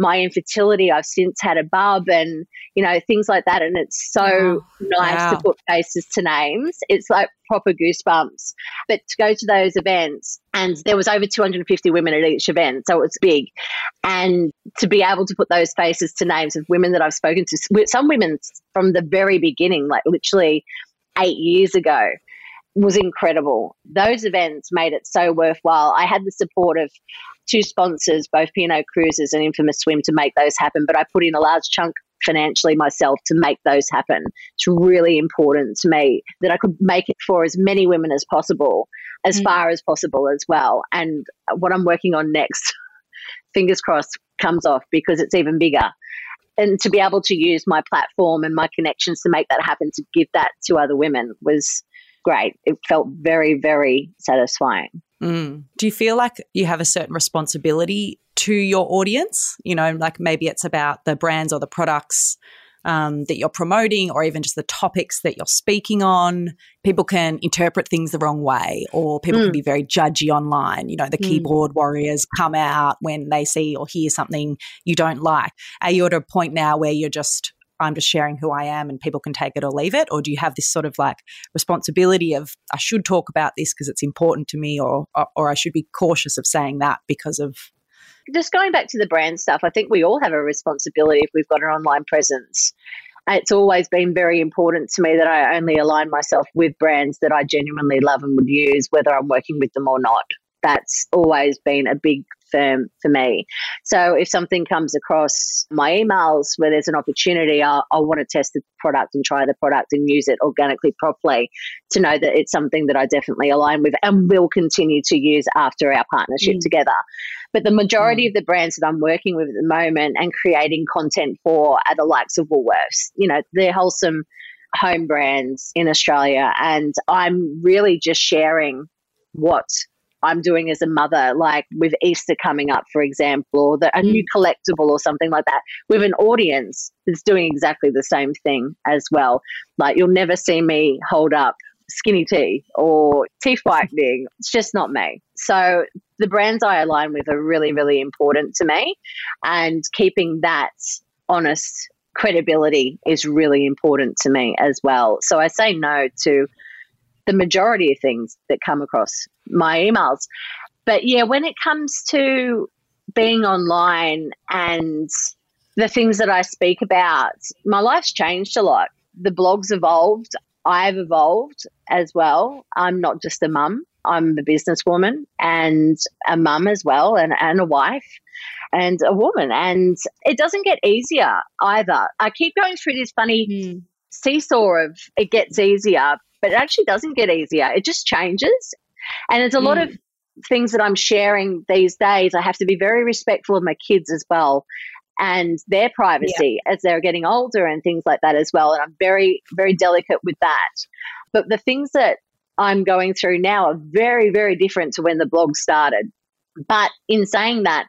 my infertility. I've since had a bub and, you know, things like that. And it's so oh, nice wow. to put faces to names. It's like proper goosebumps. But to go to those events, and there was over 250 women at each event, so it was big. And to be able to put those faces to names of women that I've spoken to, some women from the very beginning, like literally eight years ago, was incredible. Those events made it so worthwhile. I had the support of two sponsors, both P&O Cruises and Infamous Swim, to make those happen, but I put in a large chunk financially myself to make those happen. It's really important to me that I could make it for as many women as possible, as mm. far as possible as well. And what I'm working on next, fingers crossed, comes off because it's even bigger. And to be able to use my platform and my connections to make that happen, to give that to other women was great. It felt very, very satisfying. Mm. Do you feel like you have a certain responsibility to your audience? You know, like maybe it's about the brands or the products um, that you're promoting, or even just the topics that you're speaking on. People can interpret things the wrong way, or people mm. can be very judgy online. You know, the mm. keyboard warriors come out when they see or hear something you don't like. Are you at a point now where you're just I'm just sharing who I am and people can take it or leave it? Or do you have this sort of like responsibility of I should talk about this because it's important to me or, or, or I should be cautious of saying that because of just going back to the brand stuff, I think we all have a responsibility if we've got an online presence. It's always been very important to me that I only align myself with brands that I genuinely love and would use, whether I'm working with them or not. That's always been a big firm for me. So if something comes across my emails where there's an opportunity, I'll, I'll want to test the product and try the product and use it organically properly to know that it's something that I definitely align with and will continue to use after our partnership mm. together. But the majority mm. of the brands that I'm working with at the moment and creating content for are the likes of Woolworths. You know, they're wholesome home brands in Australia. And I'm really just sharing what I'm doing as a mother, like with Easter coming up, for example, or the, a new mm. collectible or something like that, with an audience that's doing exactly the same thing as well. Like you'll never see me hold up skinny tea or teeth whitening. It's just not me. So the brands I align with are really, really important to me. And keeping that honest credibility is really important to me as well. So I say no to the majority of things that come across my emails. But yeah, when it comes to being online and the things that I speak about, my life's changed a lot. The blog's evolved. I've evolved as well. I'm not just a mum, I'm a businesswoman and a mum as well, and, and a wife and a woman. And it doesn't get easier either. I keep going through this funny mm. seesaw of it gets easier, but it actually doesn't get easier. It just changes. And there's a mm. lot of things that I'm sharing these days. I have to be very respectful of my kids as well and their privacy yeah. as they're getting older and things like that as well. And I'm very, very delicate with that. But the things that I'm going through now are very, very different to when the blog started. But in saying that,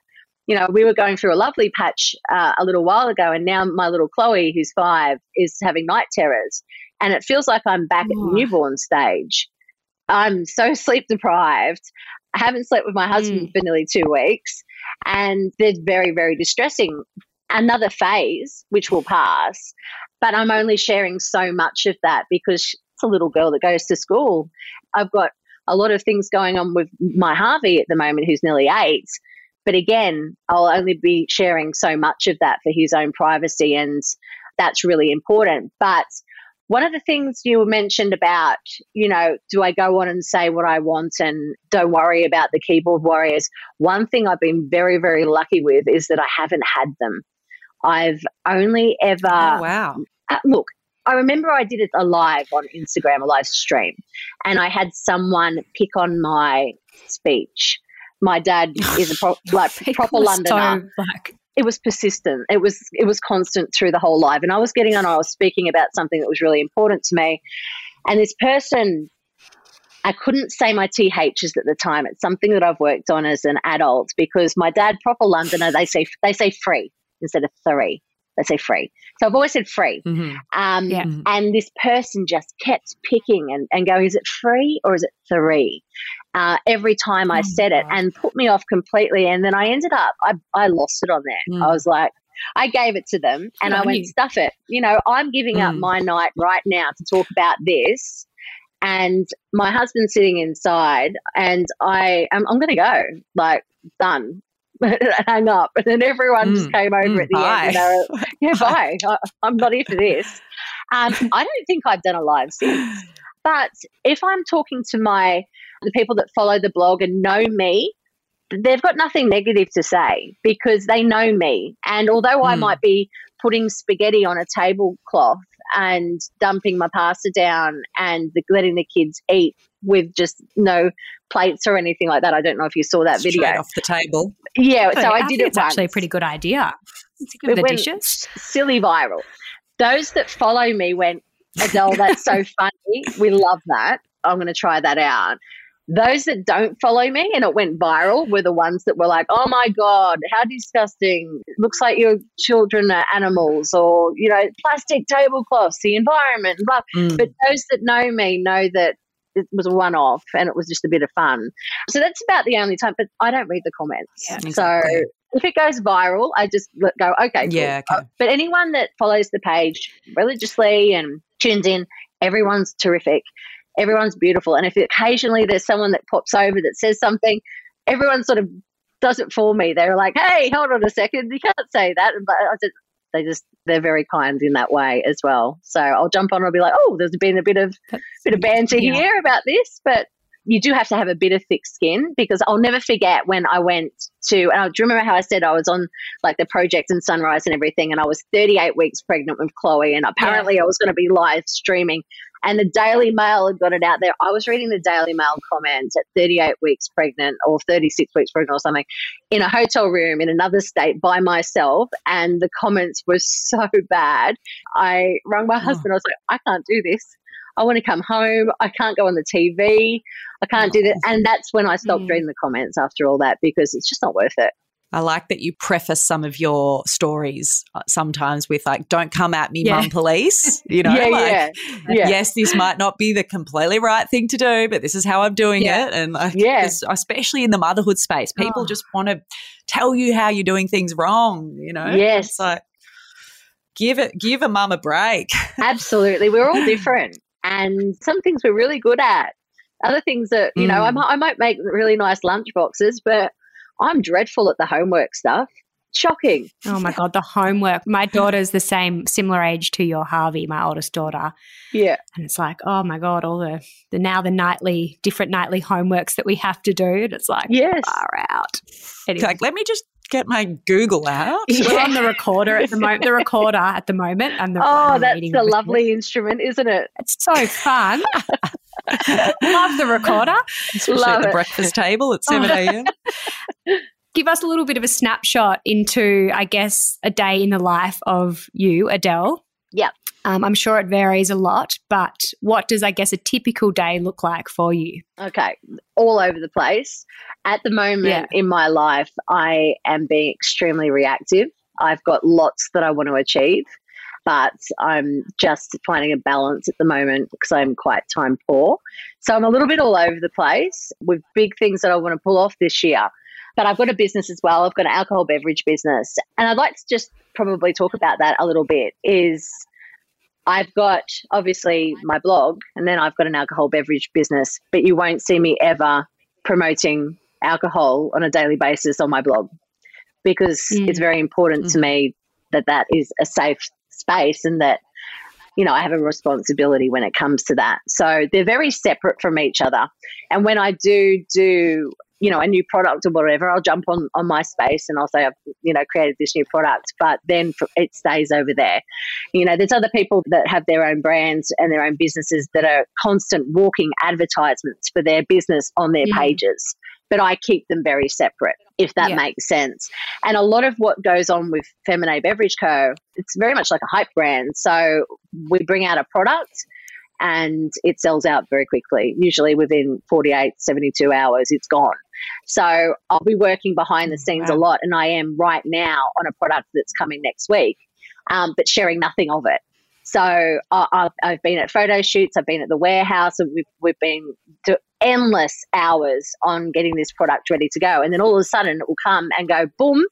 you know, we were going through a lovely patch uh, a little while ago, and now my little Chloe, who's five, is having night terrors. And it feels like I'm back oh. at newborn stage. I'm so sleep deprived. I haven't slept with my husband mm. for nearly two weeks, and they're very, very distressing. Another phase, which will pass, but I'm only sharing so much of that because it's a little girl that goes to school. I've got a lot of things going on with my Harvey at the moment, who's nearly eight. But again, I'll only be sharing so much of that for his own privacy, and that's really important. But one of the things you mentioned about, you know, do I go on and say what I want and don't worry about the keyboard warriors? One thing I've been very, very lucky with is that I haven't had them. I've only ever. Oh, wow. Uh, look, I remember I did it a live on Instagram, a live stream, and I had someone pick on my speech. My dad is a pro- like proper Londoner. So, it was persistent. It was it was constant through the whole live. And I was getting on, I was speaking about something that was really important to me. And this person I couldn't say my THs at the time. It's something that I've worked on as an adult because my dad, proper Londoner, they say they say free instead of three. They say free. So I've always said free. Mm-hmm. Um, yeah. And this person just kept picking and, and going, is it free or is it three? Uh, every time I oh, said it and put me off completely. And then I ended up, I, I lost it on there. Mm. I was like, I gave it to them and I went, you. stuff it. You know, I'm giving mm. up my night right now to talk about this. And my husband's sitting inside and I, I'm, I'm going to go, like, done. hang up. And then everyone mm. just came over mm, at the bye. end. And were, yeah, bye. I, I'm not here for this. Um, I don't think I've done a live since. But if I'm talking to my the people that follow the blog and know me, they've got nothing negative to say because they know me. And although mm. I hmm. might be putting spaghetti on a tablecloth and dumping my pasta down and the, letting the kids eat with just no plates or anything like that. I don't know if you saw that Straight video. off the table. Yeah, so I, I, did it It's actually a pretty good idea. It the dishes. silly viral. Those that follow me went, Adele, that's so funny. We love that. I'm going to try that out. Those that don't follow me and it went viral were the ones that were like, oh my God, how disgusting. It looks like your children are animals or, you know, plastic tablecloths, the environment, blah. Mm. But those that know me know that it was a one off and it was just a bit of fun. So that's about the only time, but I don't read the comments. Yeah, so if it goes viral, I just let go, okay, cool. Yeah, okay. But anyone that follows the page religiously and tunes in, everyone's terrific. Everyone's beautiful. And if occasionally there's someone that pops over that says something, everyone sort of does it for me. They're like, hey, hold on a second. You can't say that. But I just, they just, they're very kind in that way as well. So I'll jump on and I'll be like, oh, there's been a bit of, That's- bit of banter yeah. here about this. But you do have to have a bit of thick skin because I'll never forget when I went to, and I do remember how I said I was on like the project and sunrise and everything, and I was 38 weeks pregnant with Chloe, and apparently I was going to be live streaming. And the Daily Mail had got it out there. I was reading the Daily Mail comments at 38 weeks pregnant or 36 weeks pregnant or something in a hotel room in another state by myself. And the comments were so bad. I rang my husband. I was like, I can't do this. I want to come home. I can't go on the TV. I can't do that. And that's when I stopped Mm. reading the comments after all that because it's just not worth it. I like that you preface some of your stories uh, sometimes with like, "Don't come at me, Yeah. mum, police." You know, yeah, like, yeah, yeah. yes, this might not be the completely right thing to do, but this is how I'm doing Yeah. it. And like, Yeah. especially in the motherhood space, people Oh. just want to tell you how you're doing things wrong. You know, Yes. it's like give it, give a mum a break. Absolutely. We're all different. And some things we're really good at. Other things that, you know, I, Mm. might, I might make really nice lunch boxes, but I'm dreadful at the homework stuff. Shocking. Oh my God, the homework. My daughter's the same, similar age to your Harvey, my oldest daughter. Yeah. And it's like, oh my God, all the, the now the nightly, different nightly homeworks that we have to do. And it's like, Yes. far out. Anyway, like, let me just get my Google out. we're on the recorder at the moment, the recorder at the moment. And the, Oh, the that's a of the- lovely instrument, isn't it? It's so fun. Love the recorder. Especially Love at the it. breakfast table at 7 a.m. Give us a little bit of a snapshot into, I guess, a day in the life of you, Adele. Yep. Um, I'm sure it varies a lot, but what does, I guess, a typical day look like for you? Okay. All over the place. At the moment Yeah. in my life, I am being extremely reactive. I've got lots that I want to achieve, but I'm just finding a balance at the moment because I'm quite time poor. So I'm a little bit all over the place with big things that I want to pull off this year. But I've got a business as well. I've got an alcohol beverage business. And I'd like to just probably talk about that a little bit is I've got obviously my blog and then I've got an alcohol beverage business, but you won't see me ever promoting alcohol on a daily basis on my blog because Mm. it's very important to me that that is a safe space and that you know I have a responsibility when it comes to that. So they're very separate from each other. And when I do do you know a new product or whatever, I'll jump on on my space and I'll say I've you know created this new product, but then it stays over there. You know, there's other people that have their own brands and their own businesses that are constant walking advertisements for their business on their Mm. pages. But I keep them very separate, if that Yeah. makes sense. And a lot of what goes on with Feminine Beverage Co., it's very much like a hype brand. So we bring out a product and it sells out very quickly. Usually within 48, 72 hours, it's gone. So I'll be working behind the scenes a lot, and I am right now on a product that's coming next week, um, but sharing nothing of it. So I, I've, I've been at photo shoots, I've been at the warehouse, and we've, we've been to endless hours on getting this product ready to go. And then all of a sudden it will come and go, boom,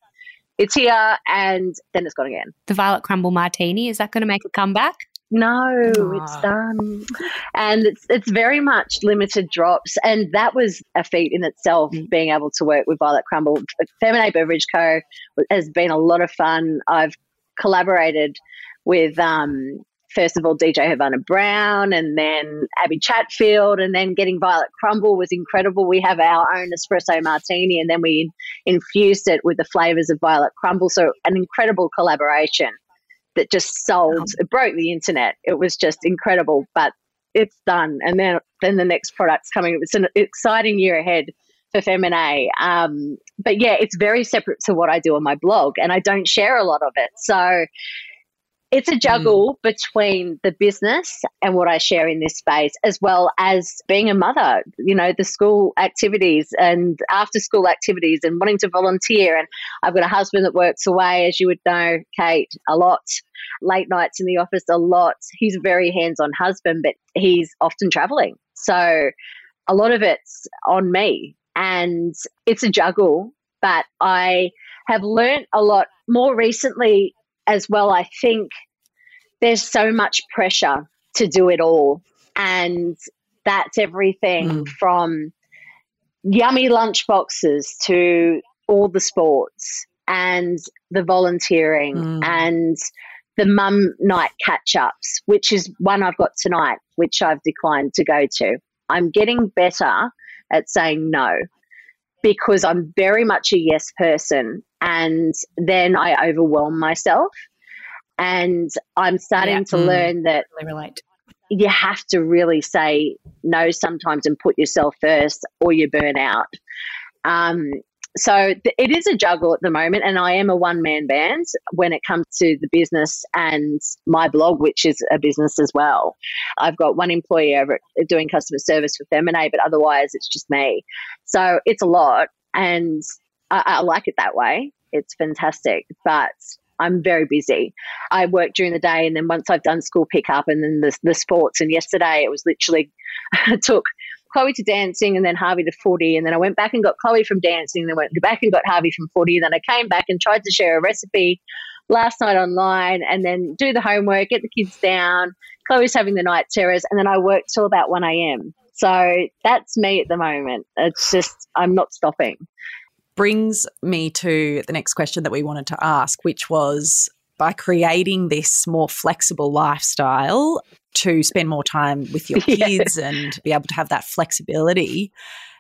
it's here, and then it's gone again. The Violet Crumble Martini, is that going to make a comeback? No, it's done. And it's it's very much limited drops. And that was a feat in itself, Mm. being able to work with Violet Crumble. Feminine Beverage Co. has been a lot of fun. I've collaborated with um first of all DJ Havana Brown and then Abbie Chatfield and then getting Violet Crumble was incredible. We have our own espresso martini and then we infused it with the flavors of Violet Crumble. So an incredible collaboration that just sold. It broke the internet. It was just incredible, but it's done. And then then the next product's coming. It's an exciting year ahead for Feminine. Um, but yeah, it's very separate to what I do on my blog, and I don't share a lot of it. So it's a juggle mm. between the business and what I share in this space, as well as being a mother, you know, the school activities and after school activities and wanting to volunteer. And I've got a husband that works away, as you would know, Kate, a lot, late nights in the office, a lot. He's a very hands on husband, but he's often traveling. So a lot of it's on me and it's a juggle, but I have learned a lot more recently as well, I think there's so much pressure to do it all. And that's everything mm. from yummy lunch boxes to all the sports and the volunteering mm. and the mum night catch ups, which is one I've got tonight, which I've declined to go to. I'm getting better at saying no because I'm very much a yes person and then I overwhelm myself. And I'm starting yeah. to mm. learn that I relate. You have to really say no sometimes and put yourself first, or you burn out. Um, so th- it is a juggle at the moment, and I am a one man band when it comes to the business and my blog, which is a business as well. I've got one employee over doing customer service for Feminine, but otherwise it's just me. So it's a lot, and I, I like it that way. It's fantastic, but I'm very busy. I work during the day, and then once I've done school pickup, and then the, the sports. And yesterday it was literally took Chloe to dancing, and then Harvey to footy, and then I went back and got Chloe from dancing, and then went back and got Harvey from footy. And then I came back and tried to share a recipe last night online, and then do the homework, get the kids down. Chloe's having the night terrors, and then I worked till about one a.m. So that's me at the moment. It's just I'm not stopping brings me to the next question that we wanted to ask, which was by creating this more flexible lifestyle to spend more time with your kids yeah. and be able to have that flexibility,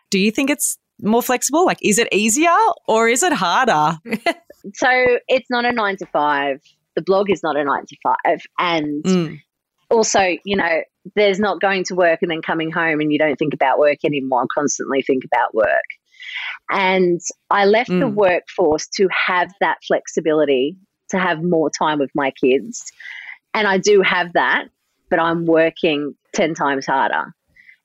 do you think it's more flexible? Like, is it easier or is it harder? so it's not a nine to five. The blog is not a nine to five. And mm. also, you know, there's not going to work and then coming home and you don't think about work anymore, constantly think about work. And I left mm. the workforce to have that flexibility to have more time with my kids. And I do have that, but I'm working 10 times harder.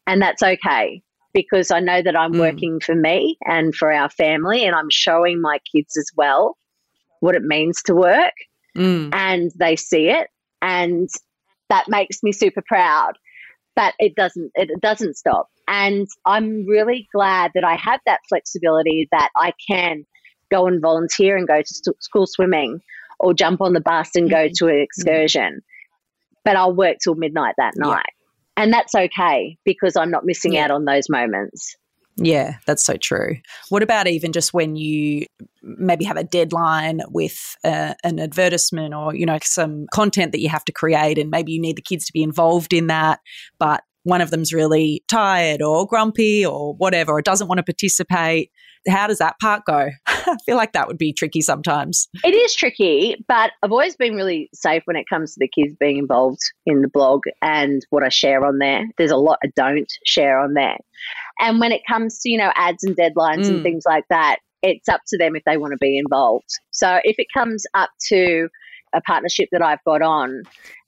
And that's okay because I know that I'm mm. working for me and for our family, and I'm showing my kids as well what it means to work. Mm. And they see it. And that makes me super proud but it doesn't it doesn't stop and i'm really glad that i have that flexibility that i can go and volunteer and go to st- school swimming or jump on the bus and go mm-hmm. to an excursion but i'll work till midnight that night yeah. and that's okay because i'm not missing yeah. out on those moments yeah, that's so true. What about even just when you maybe have a deadline with uh, an advertisement or, you know, some content that you have to create and maybe you need the kids to be involved in that, but one of them's really tired or grumpy or whatever, or doesn't want to participate. How does that part go? I feel like that would be tricky sometimes. It is tricky, but I've always been really safe when it comes to the kids being involved in the blog and what I share on there. There's a lot I don't share on there. And when it comes to, you know, ads and deadlines mm. and things like that, it's up to them if they want to be involved. So if it comes up to a partnership that I've got on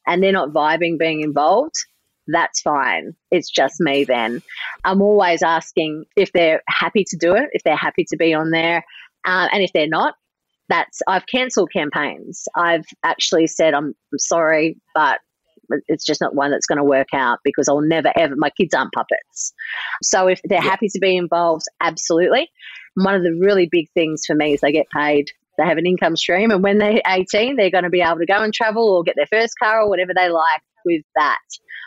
and they're not vibing being involved, that's fine. It's just me then. I'm always asking if they're happy to do it, if they're happy to be on there. Uh, and if they're not, that's I've cancelled campaigns. I've actually said I'm, I'm sorry, but it's just not one that's going to work out because I'll never ever, my kids aren't puppets. So if they're yeah. happy to be involved, absolutely. One of the really big things for me is they get paid. They have an income stream, and when they're 18, they're going to be able to go and travel or get their first car or whatever they like with that.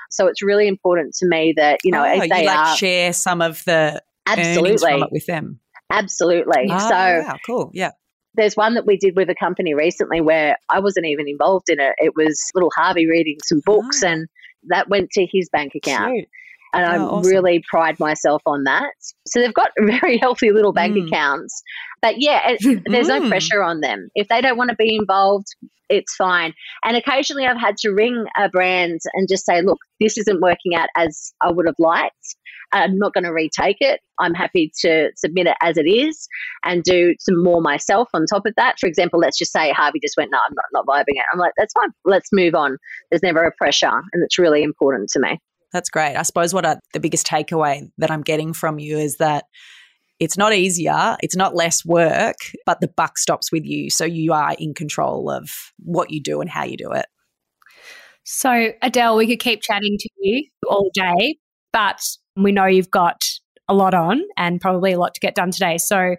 So it's really important to me that you know oh, if they you like are, share some of the absolutely with them. Absolutely. Oh, so wow, cool. Yeah. There's one that we did with a company recently where I wasn't even involved in it. It was little Harvey reading some books, oh. and that went to his bank account. Cute. And Oh, I awesome. really pride myself on that. So they've got very healthy little bank Mm. accounts. But yeah, it, there's no Mm. pressure on them. If they don't want to be involved, it's fine. And occasionally I've had to ring a brand and just say, look, this isn't working out as I would have liked. I'm not going to retake it. I'm happy to submit it as it is and do some more myself on top of that. For example, let's just say Harvey just went, no, I'm not, not vibing it. I'm like, that's fine. Let's move on. There's never a pressure. And it's really important to me. That's great. I suppose what I, the biggest takeaway that I'm getting from you is that it's not easier, it's not less work, but the buck stops with you. So you are in control of what you do and how you do it. So, Adele, we could keep chatting to you all day, but we know you've got a lot on and probably a lot to get done today. So,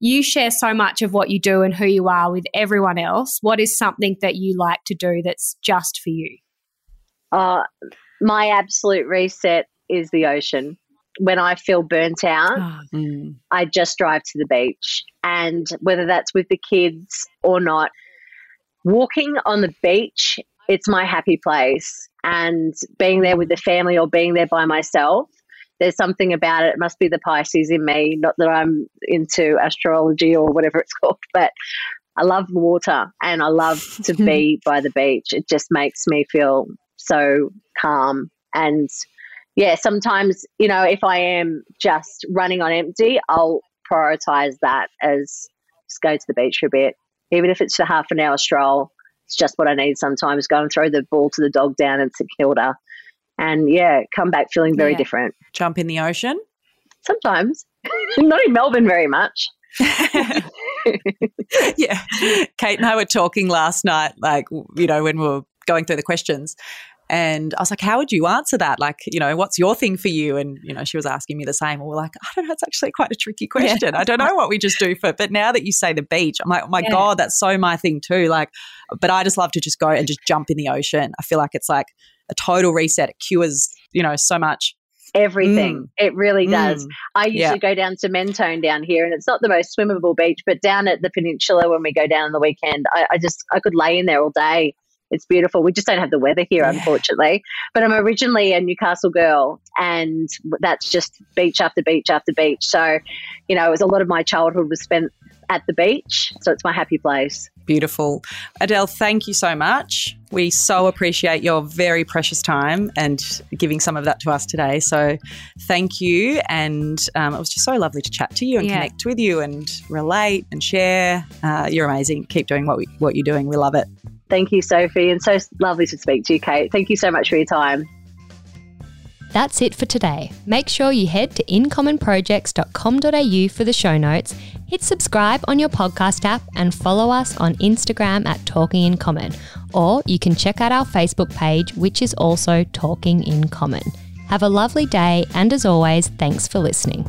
you share so much of what you do and who you are with everyone else. What is something that you like to do that's just for you? Uh, my absolute reset is the ocean. When I feel burnt out, Mm. I just drive to the beach. And whether that's with the kids or not, walking on the beach, it's my happy place. And being there with the family or being there by myself, there's something about it. It must be the Pisces in me. Not that I'm into astrology or whatever it's called, but I love water and I love to be by the beach. It just makes me feel so calm. And yeah, sometimes, you know, if I am just running on empty, I'll prioritize that as just go to the beach for a bit. Even if it's a half an hour stroll, it's just what I need sometimes. Go and throw the ball to the dog down in St Kilda. And yeah, come back feeling very Yeah. different. Jump in the ocean. Sometimes. Not in Melbourne very much. yeah. Kate and I were talking last night, like, you know, when we were going through the questions. And I was like, how would you answer that? Like, you know, what's your thing for you? And, you know, she was asking me the same. And we're like, I don't know. It's actually quite a tricky question. I don't know what we just do for, but now that you say the beach, I'm like, oh my Yeah. God, that's so my thing too. Like, but I just love to just go and just jump in the ocean. I feel like it's like a total reset. It cures, you know, so much. Everything. It really does. Mm. I usually Yeah. go down to Mentone down here, and it's not the most swimmable beach, but down at the peninsula when we go down on the weekend, I, I just I could lay in there all day. It's beautiful. We just don't have the weather here, Yeah. unfortunately. But I'm originally a Newcastle girl, and that's just beach after beach after beach. So, you know, it was a lot of my childhood was spent at the beach. So it's my happy place. Beautiful. Adele, thank you so much. We so appreciate your very precious time and giving some of that to us today. So thank you. And um, it was just so lovely to chat to you and Yeah. connect with you and relate and share. Uh, you're amazing. Keep doing what, we, what you're doing. We love it. Thank you, Sophie, and so lovely to speak to you, Kate. Thank you so much for your time. That's it for today. Make sure you head to incommonprojects.com.au for the show notes, hit subscribe on your podcast app, and follow us on Instagram at Talking in Common. Or you can check out our Facebook page, which is also Talking in Common. Have a lovely day, and as always, thanks for listening.